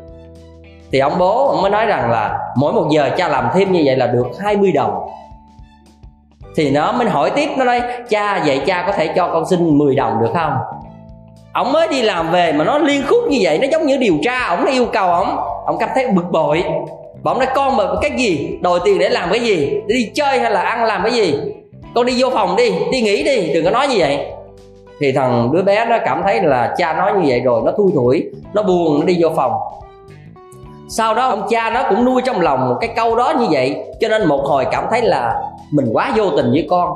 Thì ông bố ông mới nói rằng là mỗi một giờ cha làm thêm như vậy là được 20 đồng. Thì nó mới hỏi tiếp, nó nói, cha, vậy cha có thể cho con xin 10 đồng được không? Ông mới đi làm về mà nó liên khúc như vậy, nó giống như điều tra, ông nó yêu cầu ông. Ông cảm thấy bực bội. Bọn nói, con mà cái gì? Đòi tiền để làm cái gì? Để đi chơi hay là ăn làm cái gì? Con đi vô phòng đi đi nghỉ đi, đừng có nói như vậy. Thì thằng đứa bé nó cảm thấy là cha nói như vậy rồi, nó thui thủi, nó buồn, nó đi vô phòng sau đó ông cha nó cũng nuôi trong lòng một cái câu đó như vậy. Cho nên một hồi cảm thấy là mình quá vô tình với con.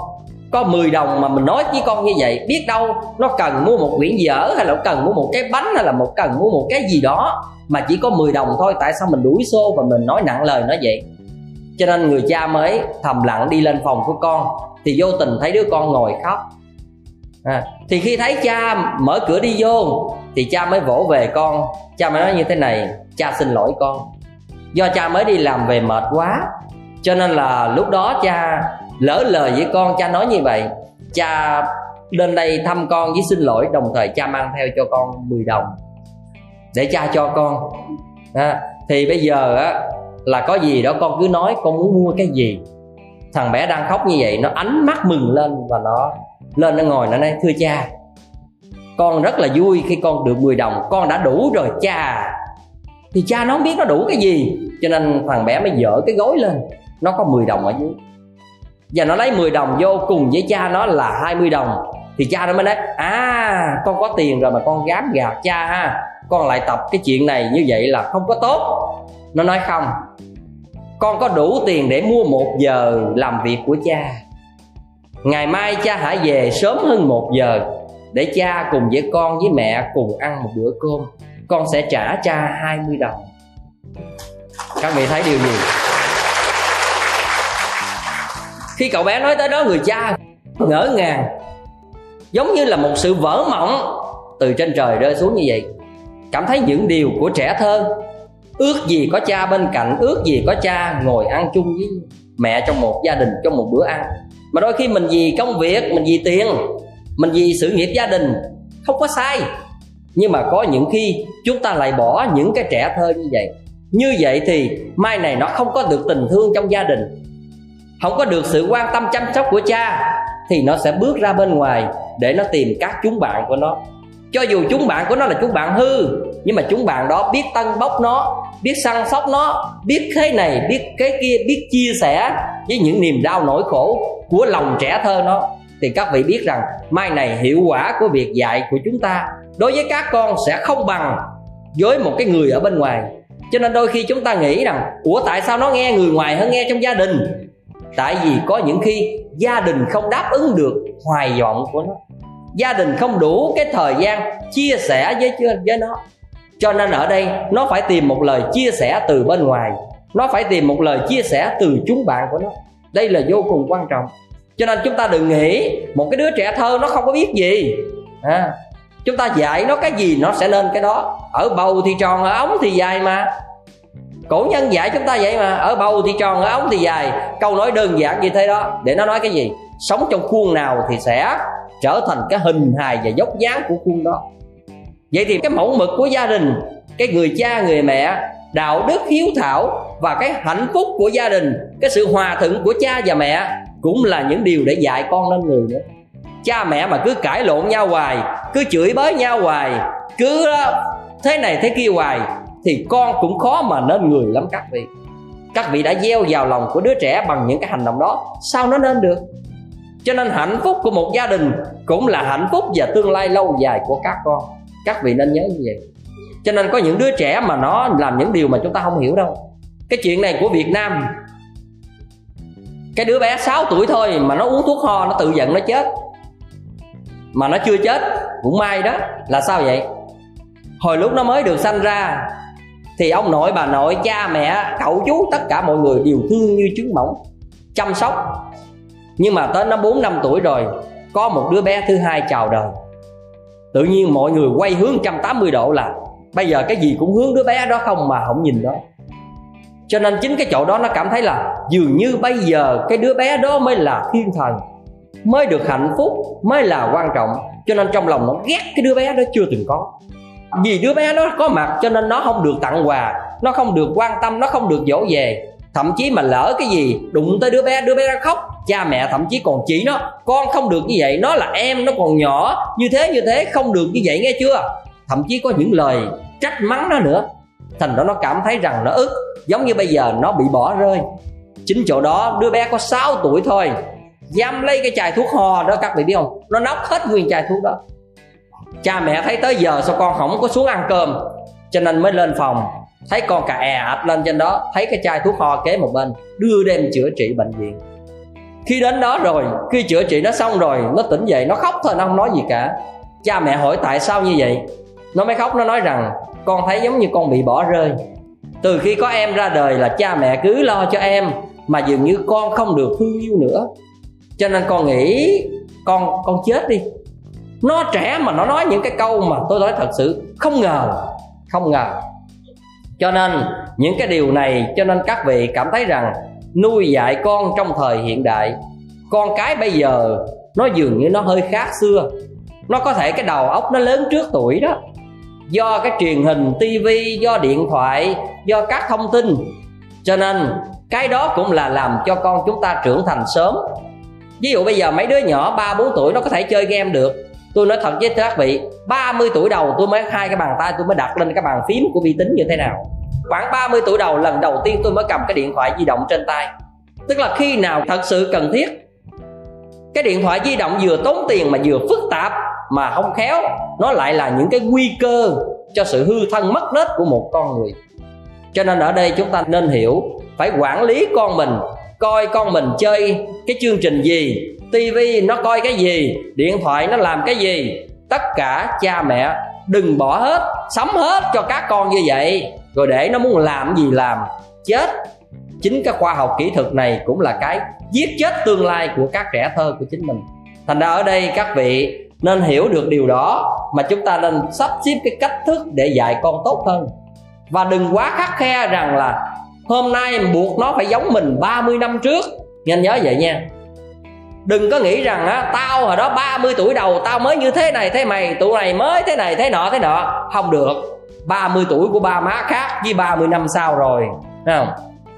Có 10 đồng mà mình nói với con như vậy biết đâu nó cần mua một quyển dở hay là cần mua một cái bánh hay là một cần mua một cái gì đó mà chỉ có 10 đồng thôi tại sao mình đuổi xô và mình nói nặng lời nó vậy? Cho nên người cha mới thầm lặng đi lên phòng của con thì vô tình thấy đứa con ngồi khóc. À, thì khi thấy cha mở cửa đi vô thì cha mới vỗ về con. Cha mới nói như thế này cha xin lỗi con. Do cha mới đi làm về mệt quá cho nên là lúc đó cha lỡ lời với con cha nói như vậy. Cha lên đây thăm con với xin lỗi đồng thời cha mang theo cho con 10 đồng để cha cho con. À, thì bây giờ á là có gì đó con cứ nói con muốn mua cái gì. Thằng bé đang khóc như vậy nó ánh mắt mừng lên và nó lên nó ngồi nó nói thưa cha con rất là vui khi con được 10 đồng con đã đủ rồi cha thì cha nó không biết nó đủ cái gì. Cho nên thằng bé mới dở cái gối lên. Nó có 10 đồng ở dưới. Và nó lấy 10 đồng vô cùng với cha nó là 20 đồng. Thì cha nó mới nói à con có tiền rồi mà con dám gạt cha ha. Con lại tập cái chuyện này như vậy là không có tốt. Nó nói, không, con có đủ tiền để mua một giờ làm việc của cha. Ngày mai cha hãy về sớm hơn một giờ để cha cùng với con với mẹ cùng ăn một bữa cơm con sẽ trả cha 20 đồng. Các vị thấy điều gì? Khi cậu bé nói tới đó, người cha ngỡ ngàng, giống như là một sự vỡ mộng từ trên trời rơi xuống như vậy. Cảm thấy những điều của trẻ thơ, ước gì có cha bên cạnh, ước gì có cha ngồi ăn chung với mẹ trong một gia đình, trong một bữa ăn. Mà đôi khi mình vì công việc, mình vì tiền, mình vì sự nghiệp gia đình không có sai nhưng mà có những khi chúng ta lại bỏ những cái trẻ thơ như vậy. Như vậy thì mai này nó không có được tình thương trong gia đình. Không có được sự quan tâm chăm sóc của cha, thì nó sẽ bước ra bên ngoài để nó tìm các chúng bạn của nó. Cho dù chúng bạn của nó là chúng bạn hư, nhưng mà chúng bạn đó biết tân bốc nó, biết săn sóc nó, biết thế này, biết cái kia, biết chia sẻ với những niềm đau nỗi khổ của lòng trẻ thơ nó. Thì các vị biết rằng mai này hiệu quả của việc dạy của chúng ta đối với các con sẽ không bằng với một cái người ở bên ngoài. Cho nên đôi khi chúng ta nghĩ rằng ủa tại sao nó nghe người ngoài hơn nghe trong gia đình? Tại vì có những khi gia đình không đáp ứng được hoài vọng của nó. Gia đình không đủ cái thời gian chia sẻ với với nó. Cho nên ở đây nó phải tìm một lời chia sẻ từ bên ngoài. Nó phải tìm một lời chia sẻ từ chúng bạn của nó. Đây là vô cùng quan trọng. Cho nên chúng ta đừng nghĩ một cái đứa trẻ thơ nó không có biết gì. À, chúng ta dạy nó cái gì nó sẽ lên cái đó. Ở bầu thì tròn, ở ống thì dài mà. Cổ nhân dạy chúng ta vậy mà. Ở bầu thì tròn, ở ống thì dài. Câu nói đơn giản như thế đó. Để nó nói cái gì? Sống trong khuôn nào thì sẽ trở thành cái hình hài và dốc dáng của khuôn đó. Vậy thì cái mẫu mực của gia đình, cái người cha, người mẹ, đạo đức hiếu thảo và cái hạnh phúc của gia đình, cái sự hòa thuận của cha và mẹ cũng là những điều để dạy con nên người nữa cha mẹ mà cứ cãi lộn nhau hoài, cứ chửi bới nhau hoài, cứ ờ, thế này thế kia hoài, thì con cũng khó mà nên người lắm các vị. Các vị đã gieo vào lòng của đứa trẻ bằng những cái hành động đó, sao nó nên được? Cho nên hạnh phúc của một gia đình cũng là hạnh phúc và tương lai lâu dài của các con. Các vị nên nhớ như vậy. Cho nên có những đứa trẻ mà nó làm những điều mà chúng ta không hiểu đâu. Cái chuyện này của việt nam, cái đứa bé 6 tuổi thôi mà nó uống thuốc ho nó tự giận nó chết mà nó chưa chết, cũng may đó. Là sao vậy? Hồi lúc nó mới được sanh ra, thì ông nội bà nội, cha mẹ, cậu chú, tất cả mọi người đều thương như trứng mỏng, chăm sóc. Nhưng mà tới nó 4 năm tuổi rồi, có một đứa bé thứ hai chào đời. Tự nhiên mọi người quay hướng 180 độ là, bây giờ cái gì cũng hướng đứa bé đó không mà không nhìn đó cho nên chính cái chỗ đó nó cảm thấy là dường như bây giờ cái đứa bé đó mới là thiên thần mới được hạnh phúc, mới là quan trọng. Cho nên trong lòng nó ghét cái đứa bé đó chưa từng có. Vì đứa bé đó có mặt cho nên nó không được tặng quà, nó không được quan tâm, nó không được dỗ về thậm chí mà lỡ cái gì đụng tới đứa bé đứa bé nó khóc, cha mẹ thậm chí còn chỉ nó, con không được như vậy, nó là em, nó còn nhỏ, như thế như thế, không được như vậy nghe chưa? Thậm chí có những lời trách mắng nó nữa. Thành đó nó cảm thấy rằng nó ức, giống như bây giờ nó bị bỏ rơi. Chính chỗ đó đứa bé có 6 tuổi thôi giam lấy cái chai thuốc ho đó, các vị biết không? Nó nóc hết nguyên chai thuốc đó. Cha mẹ thấy tới giờ sao con không có xuống ăn cơm, cho nên mới lên phòng. Thấy con cà è ập lên trên đó, thấy cái chai thuốc ho kế một bên, đưa đem chữa trị bệnh viện. Khi đến đó rồi, khi chữa trị nó xong rồi, nó tỉnh dậy, nó khóc thôi, nó không nói gì cả. Cha mẹ hỏi tại sao như vậy? Nó mới khóc, nó nói rằng, con thấy giống như con bị bỏ rơi. Từ khi có em ra đời là cha mẹ cứ lo cho em, mà dường như con không được thương yêu nữa cho nên con nghĩ con con chết đi. Nó trẻ mà nó nói những cái câu mà tôi nói thật sự, không ngờ không ngờ. Cho nên những cái điều này, cho nên các vị cảm thấy rằng nuôi dạy con trong thời hiện đại, con cái bây giờ nó dường như nó hơi khác xưa. Nó có thể cái đầu óc nó lớn trước tuổi đó. Do cái truyền hình tivi do điện thoại, do các thông tin. Cho nên cái đó cũng là làm cho con chúng ta trưởng thành sớm ví dụ bây giờ mấy đứa nhỏ ba, bốn tuổi nó có thể chơi game được. Tôi nói thật với các vị 30 tuổi đầu tôi mới hai cái bàn tay tôi mới đặt lên cái bàn phím của vi tính như thế nào. Khoảng 30 tuổi đầu, lần đầu tiên tôi mới cầm cái điện thoại di động trên tay. Tức là khi nào thật sự cần thiết, cái điện thoại di động vừa tốn tiền mà vừa phức tạp mà không khéo, nó lại là những cái nguy cơ cho sự hư thân mất nết của một con người. Cho nên ở đây chúng ta nên hiểu, phải quản lý con mình coi con mình chơi cái chương trình gì? Tivi nó coi cái gì? Điện thoại nó làm cái gì? Tất cả cha mẹ đừng bỏ hết, sắm hết cho các con như vậy. Rồi để nó muốn làm gì làm. Chết. Chính cái khoa học kỹ thuật này cũng là cái giết chết tương lai của các trẻ thơ của chính mình. Thành ra ở đây các vị nên hiểu được điều đó mà chúng ta nên sắp xếp cái cách thức để dạy con tốt hơn. Và đừng quá khắc khe rằng là hôm nay buộc nó phải giống mình 30 năm trước. Nhanh nhớ vậy nha. Đừng có nghĩ rằng á, tao hồi đó 30 tuổi đầu tao mới như thế này, thế mày, tụi này mới thế này, thế nọ thế nọ. Không được. 30 tuổi của ba má khác với 30 năm sau rồi. Thấy không?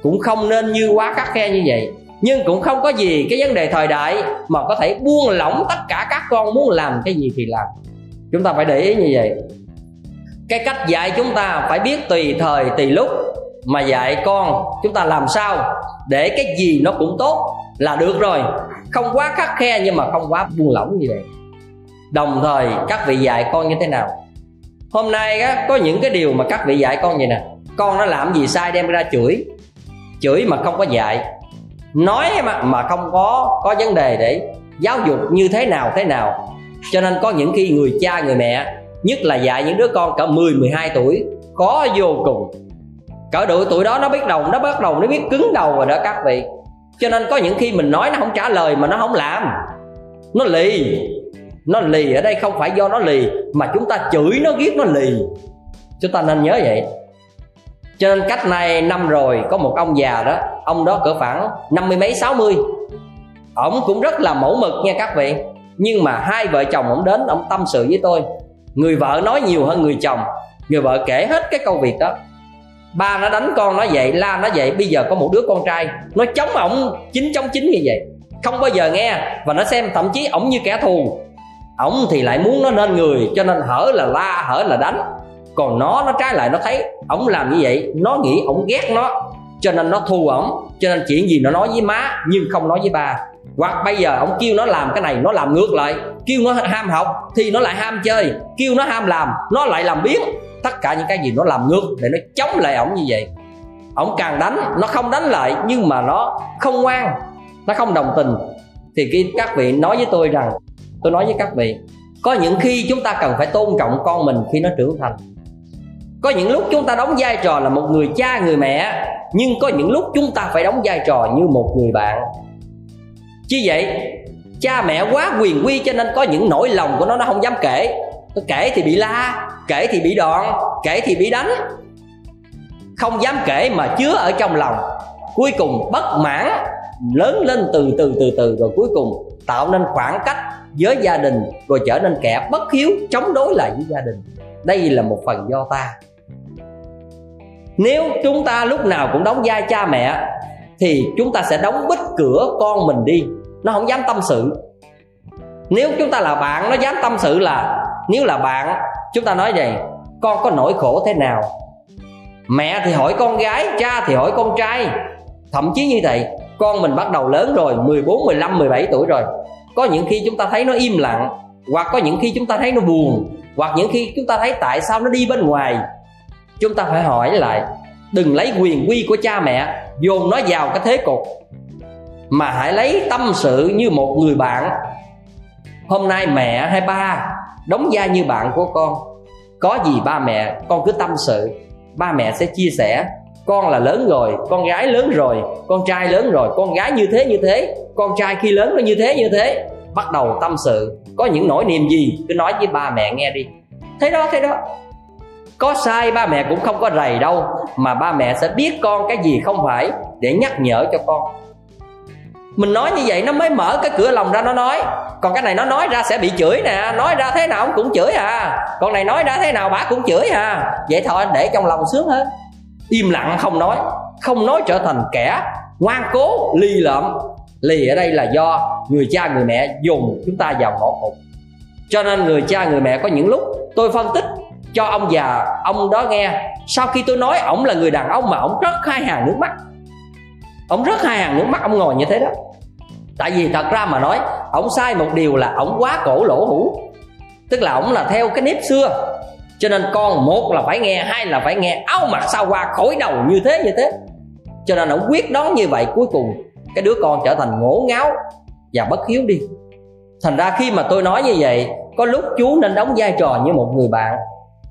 Cũng không nên như quá khắc khe như vậy. Nhưng cũng không có gì cái vấn đề thời đại mà có thể buông lỏng tất cả các con muốn làm cái gì thì làm. Chúng ta phải để ý như vậy. Cái cách dạy chúng ta phải biết tùy thời, tùy lúc mà dạy con chúng ta làm sao để cái gì nó cũng tốt là được rồi. Không quá khắc khe nhưng mà không quá buông lỏng như vậy. Đồng thời các vị dạy con như thế nào? Hôm nay á, có những cái điều mà các vị dạy con vậy nè. Con nó làm gì sai đem ra chửi. Chửi mà không có dạy. Nói mà mà không có có vấn đề để giáo dục như thế nào thế nào. Cho nên có những khi người cha người mẹ nhất là dạy những đứa con cả 10 12 tuổi có vô cùng cỡ độ tuổi đó nó biết đầu, nó bắt đầu, nó biết cứng đầu rồi đó các vị. Cho nên có những khi mình nói nó không trả lời mà nó không làm. Nó lì. Nó lì ở đây không phải do nó lì, mà chúng ta chửi nó ghét nó lì. Chúng ta nên nhớ vậy. Cho nên cách này năm rồi, có một ông già đó, ông đó cỡ khoảng năm mươi mấy, sáu mươi. Ổng cũng rất là mẫu mực nha các vị. Nhưng mà hai vợ chồng ổng đến, ổng tâm sự với tôi. Người vợ nói nhiều hơn người chồng. Người vợ kể hết cái câu việc đó ba nó đánh con nó vậy, la nó vậy, bây giờ có một đứa con trai, nó chống ổng chính chống chính như vậy. Không bao giờ nghe, và nó xem thậm chí ổng như kẻ thù. Ổng thì lại muốn nó nên người, cho nên hở là la, hở là đánh. Còn nó nó trái lại, nó thấy ổng làm như vậy, nó nghĩ ổng ghét nó, cho nên nó thù ổng. Cho nên chuyện gì nó nói với má, nhưng không nói với ba. Hoặc bây giờ ông kêu nó làm cái này, nó làm ngược lại. Kêu nó ham học, thì nó lại ham chơi. Kêu nó ham làm, nó lại làm biến tất cả những cái gì nó làm ngược để nó chống lại ổng như vậy. Ổng càng đánh, nó không đánh lại, nhưng mà nó không ngoan, nó không đồng tình. Thì khi các vị nói với tôi rằng, tôi nói với các vị, có những khi chúng ta cần phải tôn trọng con mình khi nó trưởng thành. Có những lúc chúng ta đóng vai trò là một người cha, người mẹ, nhưng có những lúc chúng ta phải đóng vai trò như một người bạn. Chứ vậy, cha mẹ quá quyền quy cho nên có những nỗi lòng của nó nó không dám kể. Nó kể thì bị la kể thì bị đòn kể thì bị đánh. Không dám kể mà chứa ở trong lòng. Cuối cùng bất mãn, lớn lên từ từ từ từ, rồi cuối cùng tạo nên khoảng cách với gia đình, rồi trở nên kẻ bất hiếu, chống đối lại với gia đình. Đây là một phần do ta. Nếu chúng ta lúc nào cũng đóng vai cha mẹ, thì chúng ta sẽ đóng bít cửa con mình đi. Nó không dám tâm sự. Nếu chúng ta là bạn, nó dám tâm sự là, nếu là bạn chúng ta nói vậy con có nỗi khổ thế nào? Mẹ thì hỏi con gái cha thì hỏi con trai. Thậm chí như vậy con mình bắt đầu lớn rồi 14, 15, 17 tuổi rồi. Có những khi chúng ta thấy nó im lặng hoặc có những khi chúng ta thấy nó buồn hoặc những khi chúng ta thấy tại sao nó đi bên ngoài. Chúng ta phải hỏi lại đừng lấy quyền quy của cha mẹ dồn nó vào cái thế cục mà hãy lấy tâm sự như một người bạn hôm nay mẹ hay ba đóng vai như bạn của con. Có gì ba mẹ, con cứ tâm sự. Ba mẹ sẽ chia sẻ. Con là lớn rồi, con gái lớn rồi, con trai lớn rồi, con gái như thế như thế. Con trai khi lớn nó như thế như thế. Bắt đầu tâm sự. Có những nỗi niềm gì? Cứ nói với ba mẹ nghe đi. Thế đó thế đó. Có sai, ba mẹ cũng không có rầy đâu. Mà ba mẹ sẽ biết con cái gì không phải để nhắc nhở cho con mình nói như vậy nó mới mở cái cửa lòng ra, nó nói. Còn cái này nó nói ra sẽ bị chửi nè, nói ra thế nào ông cũng chửi à. Con này nói ra thế nào bà cũng chửi à. Vậy thôi, để trong lòng sướng hơn. Im lặng không nói không nói trở thành kẻ ngoan cố, lì lợm. Lì ở đây là do người cha người mẹ dùng chúng ta vào ngõ cụt cho nên người cha người mẹ có những lúc tôi phân tích cho ông già, ông đó nghe. Sau khi tôi nói, ổng là người đàn ông mà ổng rất hai hàng nước mắt. Ông rất hai hàng nước mắt ông ngồi như thế đó tại vì thật ra mà nói ông sai một điều là ông quá cổ lỗ hủ. Tức là ông là theo cái nếp xưa. Cho nên con một là phải nghe, hai là phải nghe. Áo mặt sao qua khỏi đầu như thế như thế? Cho nên ông quyết đoán như vậy. Cuối cùng, cái đứa con trở thành ngổ ngáo và bất hiếu đi. Thành ra khi mà tôi nói như vậy, có lúc chú nên đóng vai trò như một người bạn.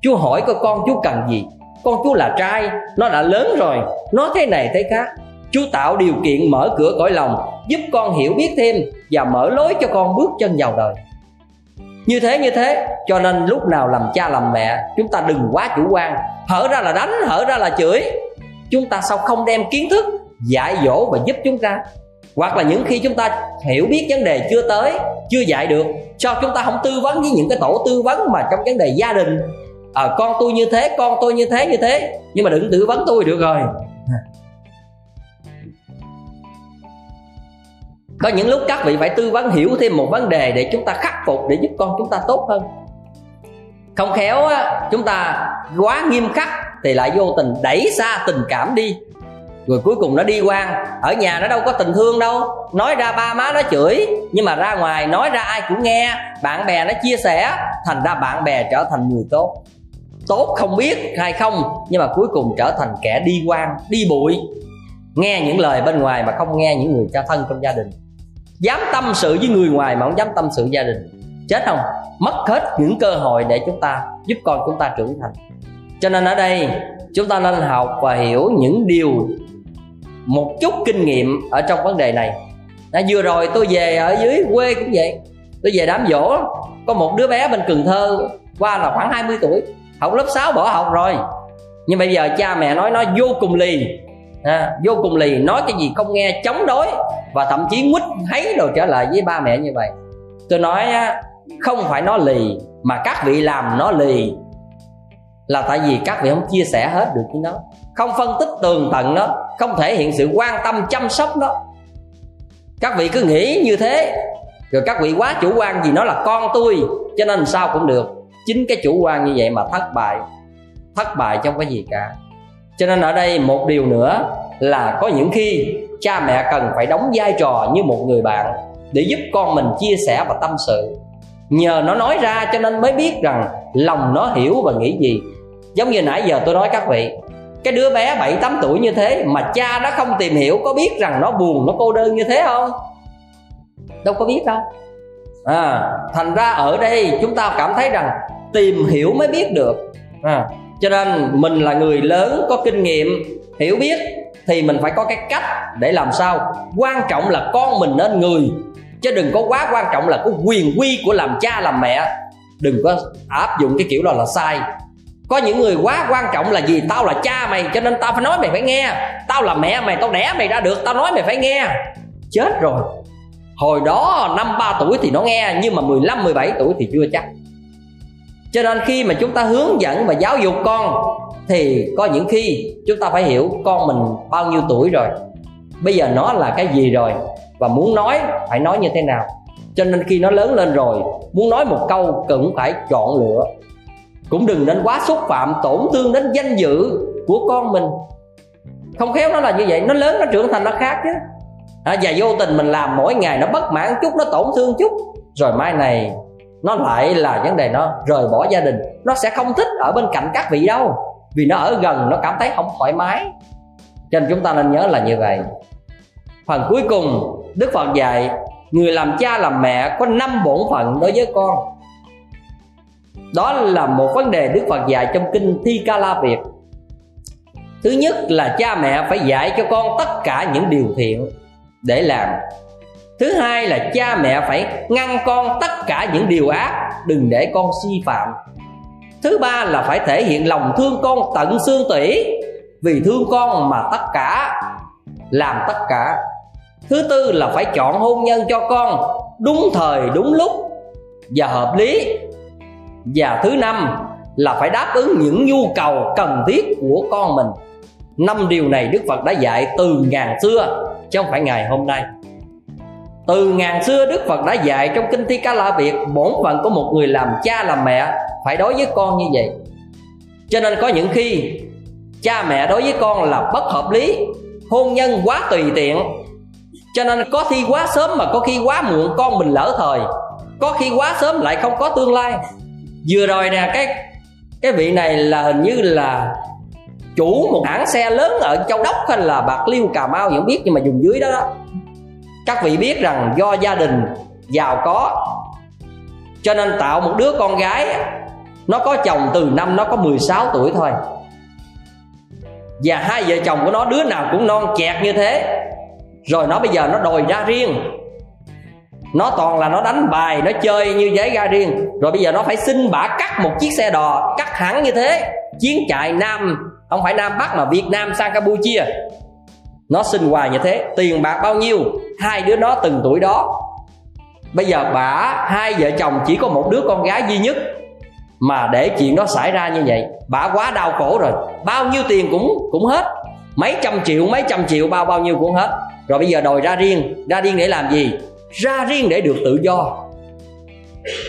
Chú hỏi coi con chú cần gì? Con chú là trai, nó đã lớn rồi, nó thế này thế khác chú tạo điều kiện mở cửa cõi lòng giúp con hiểu biết thêm và mở lối cho con bước chân vào đời. Như thế như thế cho nên lúc nào làm cha làm mẹ chúng ta đừng quá chủ quan. Hở ra là đánh hở ra là chửi. Chúng ta sao không đem kiến thức dạy dỗ và giúp chúng ta? Hoặc là những khi chúng ta hiểu biết vấn đề chưa tới chưa dạy được cho chúng ta không tư vấn với những cái tổ tư vấn mà trong vấn đề gia đình? À, con tôi như thế con tôi như thế như thế nhưng mà đừng tư vấn tôi được rồi. Có những lúc các vị phải tư vấn hiểu thêm một vấn đề để chúng ta khắc phục để giúp con chúng ta tốt hơn. Không khéo á, chúng ta quá nghiêm khắc thì lại vô tình đẩy xa tình cảm đi. Rồi cuối cùng nó đi quan ở nhà nó đâu có tình thương đâu. Nói ra ba má nó chửi nhưng mà ra ngoài nói ra ai cũng nghe. Bạn bè nó chia sẻ thành ra bạn bè trở thành người tốt. Tốt không biết hay không nhưng mà cuối cùng trở thành kẻ đi quan đi bụi. Nghe những lời bên ngoài mà không nghe những người cha thân trong gia đình dám tâm sự với người ngoài mà không dám tâm sự gia đình. Chết không? Mất hết những cơ hội để chúng ta giúp con chúng ta trưởng thành. Cho nên ở đây, chúng ta nên học và hiểu những điều, một chút kinh nghiệm ở trong vấn đề này. Đã vừa rồi tôi về ở dưới quê cũng vậy. Tôi về đám dỗ có một đứa bé bên Cần Thơ qua là khoảng 20 tuổi. Học lớp 6 bỏ học rồi. Nhưng bây giờ cha mẹ nói, nó vô cùng lì à, vô cùng lì nói cái gì không nghe chống đối và thậm chí quýt thấy đồ trở lại với ba mẹ như vậy. Tôi nói á, không phải nó lì mà các vị làm nó lì. Là tại vì các vị không chia sẻ hết được với nó không phân tích tường tận nó không thể hiện sự quan tâm chăm sóc nó. Các vị cứ nghĩ như thế rồi các vị quá chủ quan vì nó là con tôi cho nên sao cũng được. Chính cái chủ quan như vậy mà thất bại. Thất bại trong cái gì cả cho nên ở đây một điều nữa là có những khi cha mẹ cần phải đóng vai trò như một người bạn để giúp con mình chia sẻ và tâm sự. Nhờ nó nói ra cho nên mới biết rằng lòng nó hiểu và nghĩ gì. Giống như nãy giờ tôi nói các vị cái đứa bé 7 8 tuổi như thế mà cha nó không tìm hiểu có biết rằng nó buồn nó cô đơn như thế không? Đâu có biết đâu. À thành ra ở đây chúng ta cảm thấy rằng tìm hiểu mới biết được. À, cho nên mình là người lớn, có kinh nghiệm, hiểu biết, thì mình phải có cái cách để làm sao? Quan trọng là con mình nên người, chứ đừng có quá quan trọng là cái quyền quy của làm cha làm mẹ. Đừng có áp dụng cái kiểu đó là sai. Có những người quá quan trọng là gì? Tao là cha mày, cho nên tao phải nói mày phải nghe. Tao là mẹ mày, tao đẻ mày ra được, tao nói mày phải nghe. Chết rồi. Hồi đó năm ba tuổi thì nó nghe, nhưng mà 15 17 tuổi thì chưa chắc cho nên khi mà chúng ta hướng dẫn và giáo dục con thì có những khi chúng ta phải hiểu con mình bao nhiêu tuổi rồi. Bây giờ nó là cái gì rồi và muốn nói phải nói như thế nào. Cho nên khi nó lớn lên rồi muốn nói một câu cũng phải chọn lựa. Cũng đừng nên quá xúc phạm tổn thương đến danh dự của con mình. Không khéo nó là như vậy nó lớn nó trưởng thành nó khác chứ. À, và vô tình mình làm mỗi ngày nó bất mãn chút nó tổn thương chút. Rồi mai này nó lại là vấn đề nó rời bỏ gia đình. Nó sẽ không thích ở bên cạnh các vị đâu. Vì nó ở gần, nó cảm thấy không thoải mái. Cho nên chúng ta nên nhớ là như vậy. Phần cuối cùng, đức phật dạy, người làm cha làm mẹ có năm bổn phận đối với con. Đó là một vấn đề đức phật dạy trong kinh thi ca la việt. Thứ nhất là cha mẹ phải dạy cho con tất cả những điều thiện để làm thứ hai là cha mẹ phải ngăn con tất cả những điều ác, đừng để con si phạm. Thứ ba là phải thể hiện lòng thương con tận xương tủy, vì thương con mà tất cả, làm tất cả. Thứ tư là phải chọn hôn nhân cho con, đúng thời, đúng lúc và hợp lý. Và thứ năm là phải đáp ứng những nhu cầu cần thiết của con mình. Năm điều này đức phật đã dạy từ ngàn xưa, chứ không phải ngày hôm nay từ ngàn xưa đức phật đã dạy trong kinh thi ca la việt bổn phận của một người làm cha làm mẹ phải đối với con như vậy. Cho nên có những khi cha mẹ đối với con là bất hợp lý hôn nhân quá tùy tiện. Cho nên có khi quá sớm mà có khi quá muộn con mình lỡ thời. Có khi quá sớm lại không có tương lai. Vừa rồi nè cái cái vị này là hình như là chủ một hãng xe lớn ở châu đốc hay là bạc liêu cà mau vẫn biết nhưng mà dùng dưới đó, đó các vị biết rằng do gia đình giàu có, cho nên tạo một đứa con gái, nó có chồng từ năm, nó có 16 tuổi thôi. Và hai vợ chồng của nó, đứa nào cũng non chẹt như thế. Rồi nó bây giờ nó đòi ra riêng. Nó toàn là nó đánh bài, nó chơi như giấy ra riêng. Rồi bây giờ nó phải xin bả cắt một chiếc xe đò, cắt hẳn như thế. Chiến chạy nam, không phải nam bắc mà việt nam sang campuchia nó sinh hoài như thế. Tiền bạc bao nhiêu? Hai đứa nó từng tuổi đó. Bây giờ bả hai vợ chồng chỉ có một đứa con gái duy nhất. Mà để chuyện đó xảy ra như vậy bả quá đau khổ rồi. Bao nhiêu tiền cũng cũng hết. Mấy trăm triệu mấy trăm triệu bao bao nhiêu cũng hết. Rồi bây giờ đòi ra riêng. Ra riêng để làm gì? Ra riêng để được tự do.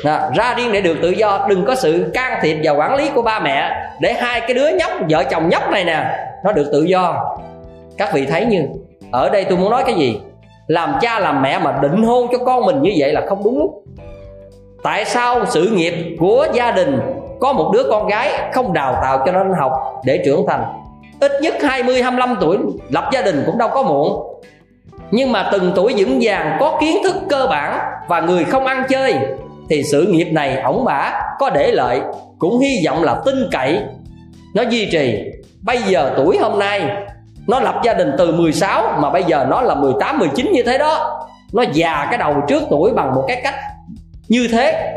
À, ra riêng để được tự do. Đừng có sự can thiệp và quản lý của ba mẹ. Để hai cái đứa nhóc vợ chồng nhóc này nè nó được tự do các vị thấy như, ở đây tôi muốn nói cái gì? Làm cha làm mẹ mà định hôn cho con mình như vậy là không đúng lúc tại sao sự nghiệp của gia đình có một đứa con gái không đào tạo cho nó học để trưởng thành? Ít nhất 20 25 tuổi lập gia đình cũng đâu có muộn. Nhưng mà từng tuổi vững vàng, có kiến thức cơ bản và người không ăn chơi, thì sự nghiệp này ổng bả có để lợi cũng hy vọng là tin cậy. Nó duy trì. Bây giờ tuổi hôm nay nó lập gia đình từ 16 mà bây giờ nó là 18 19 như thế đó. Nó già cái đầu trước tuổi bằng một cái cách như thế.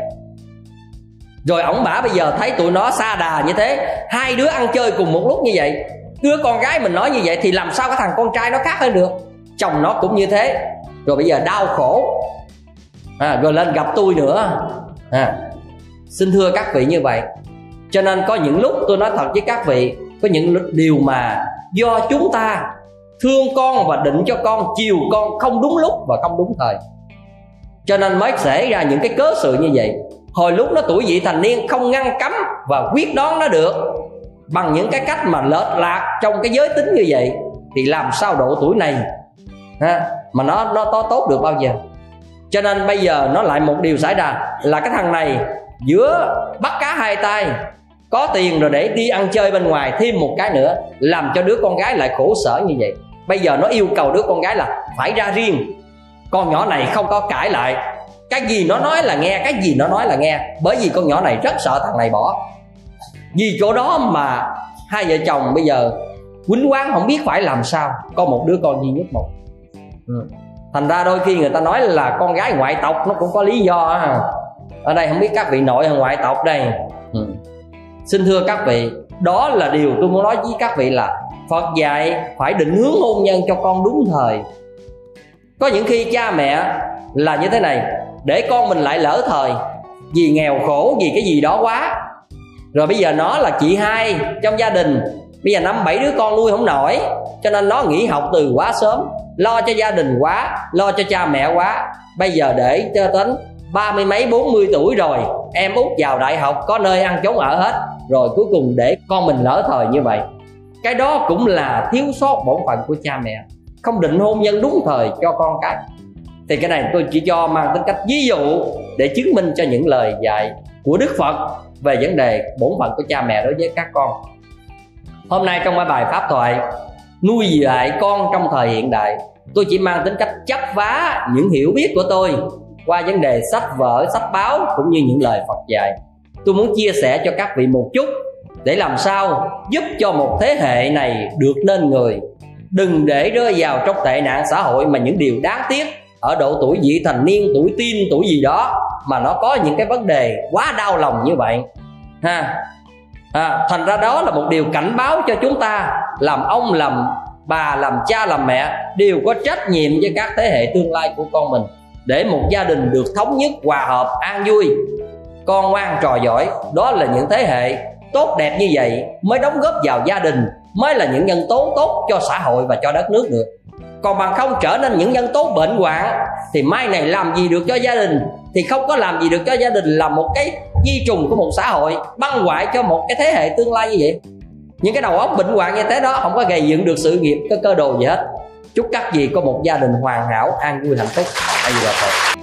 Rồi ổng bả bây giờ thấy tụi nó xa đà như thế hai đứa ăn chơi cùng một lúc như vậy. Đứa con gái mình nói như vậy thì làm sao cái thằng con trai nó khác hơn được? Chồng nó cũng như thế. Rồi bây giờ đau khổ. À, rồi lên gặp tôi nữa. À, xin thưa các vị như vậy. Cho nên có những lúc tôi nói thật với các vị có những điều mà do chúng ta thương con và định cho con chiều con không đúng lúc và không đúng thời. Cho nên mới xảy ra những cái cớ sự như vậy. Hồi lúc nó tuổi vị thành niên không ngăn cấm và quyết đoán nó được bằng những cái cách mà lệch lạc trong cái giới tính như vậy thì làm sao độ tuổi này ha, mà nó nó to tốt được bao giờ? Cho nên bây giờ nó lại một điều xảy ra là cái thằng này giữa bắt cá hai tay có tiền rồi để đi ăn chơi bên ngoài, thêm một cái nữa, làm cho đứa con gái lại khổ sở như vậy. Bây giờ nó yêu cầu đứa con gái là phải ra riêng. Con nhỏ này không có cãi lại. Cái gì nó nói là nghe, cái gì nó nói là nghe. Bởi vì con nhỏ này rất sợ thằng này bỏ. Vì chỗ đó mà hai vợ chồng bây giờ quýnh quán không biết phải làm sao. Có một đứa con duy nhất một. Ừ. thành ra đôi khi người ta nói là con gái ngoại tộc, nó cũng có lý do. À, ở đây không biết các vị nội hay ngoại tộc đây xin thưa các vị, đó là điều tôi muốn nói với các vị là phật dạy phải định hướng hôn nhân cho con đúng thời. Có những khi cha mẹ là như thế này, để con mình lại lỡ thời, vì nghèo khổ, vì cái gì đó quá. Rồi bây giờ nó là chị hai trong gia đình, bây giờ năm bảy đứa con nuôi không nổi, cho nên nó nghỉ học từ quá sớm, lo cho gia đình quá, lo cho cha mẹ quá. Bây giờ để cho đến ba mươi mấy, bốn mươi tuổi rồi, em út vào đại học, có nơi ăn trốn ở hết rồi cuối cùng để con mình lỡ thời như vậy. Cái đó cũng là thiếu sót bổn phận của cha mẹ. Không định hôn nhân đúng thời cho con cái. Thì cái này tôi chỉ cho mang tính cách ví dụ để chứng minh cho những lời dạy của đức phật về vấn đề bổn phận của cha mẹ đối với các con. Hôm nay trong bài pháp thoại, nuôi dạy con trong thời hiện đại, tôi chỉ mang tính cách chấp vá những hiểu biết của tôi qua vấn đề sách vở, sách báo cũng như những lời phật dạy tôi muốn chia sẻ cho các vị một chút để làm sao giúp cho một thế hệ này được nên người. Đừng để rơi vào trong tệ nạn xã hội mà những điều đáng tiếc ở độ tuổi vị thành niên tuổi tin tuổi gì đó mà nó có những cái vấn đề quá đau lòng như vậy. Ha à, thành ra đó là một điều cảnh báo cho chúng ta làm ông làm bà làm cha làm mẹ đều có trách nhiệm với các thế hệ tương lai của con mình để một gia đình được thống nhất hòa hợp an vui con ngoan trò giỏi, đó là những thế hệ tốt đẹp như vậy mới đóng góp vào gia đình, mới là những nhân tố tốt cho xã hội và cho đất nước được. Còn bằng không trở nên những nhân tố bệnh hoạn, thì mai này làm gì được cho gia đình? Thì không có làm gì được cho gia đình là một cái di trùng của một xã hội, băng hoại cho một cái thế hệ tương lai như vậy. Những cái đầu óc bệnh hoạn như thế đó không có gây dựng được sự nghiệp, cái cơ đồ gì hết. Chúc các gì có một gia đình hoàn hảo, an vui, hạnh phúc. Ai là phật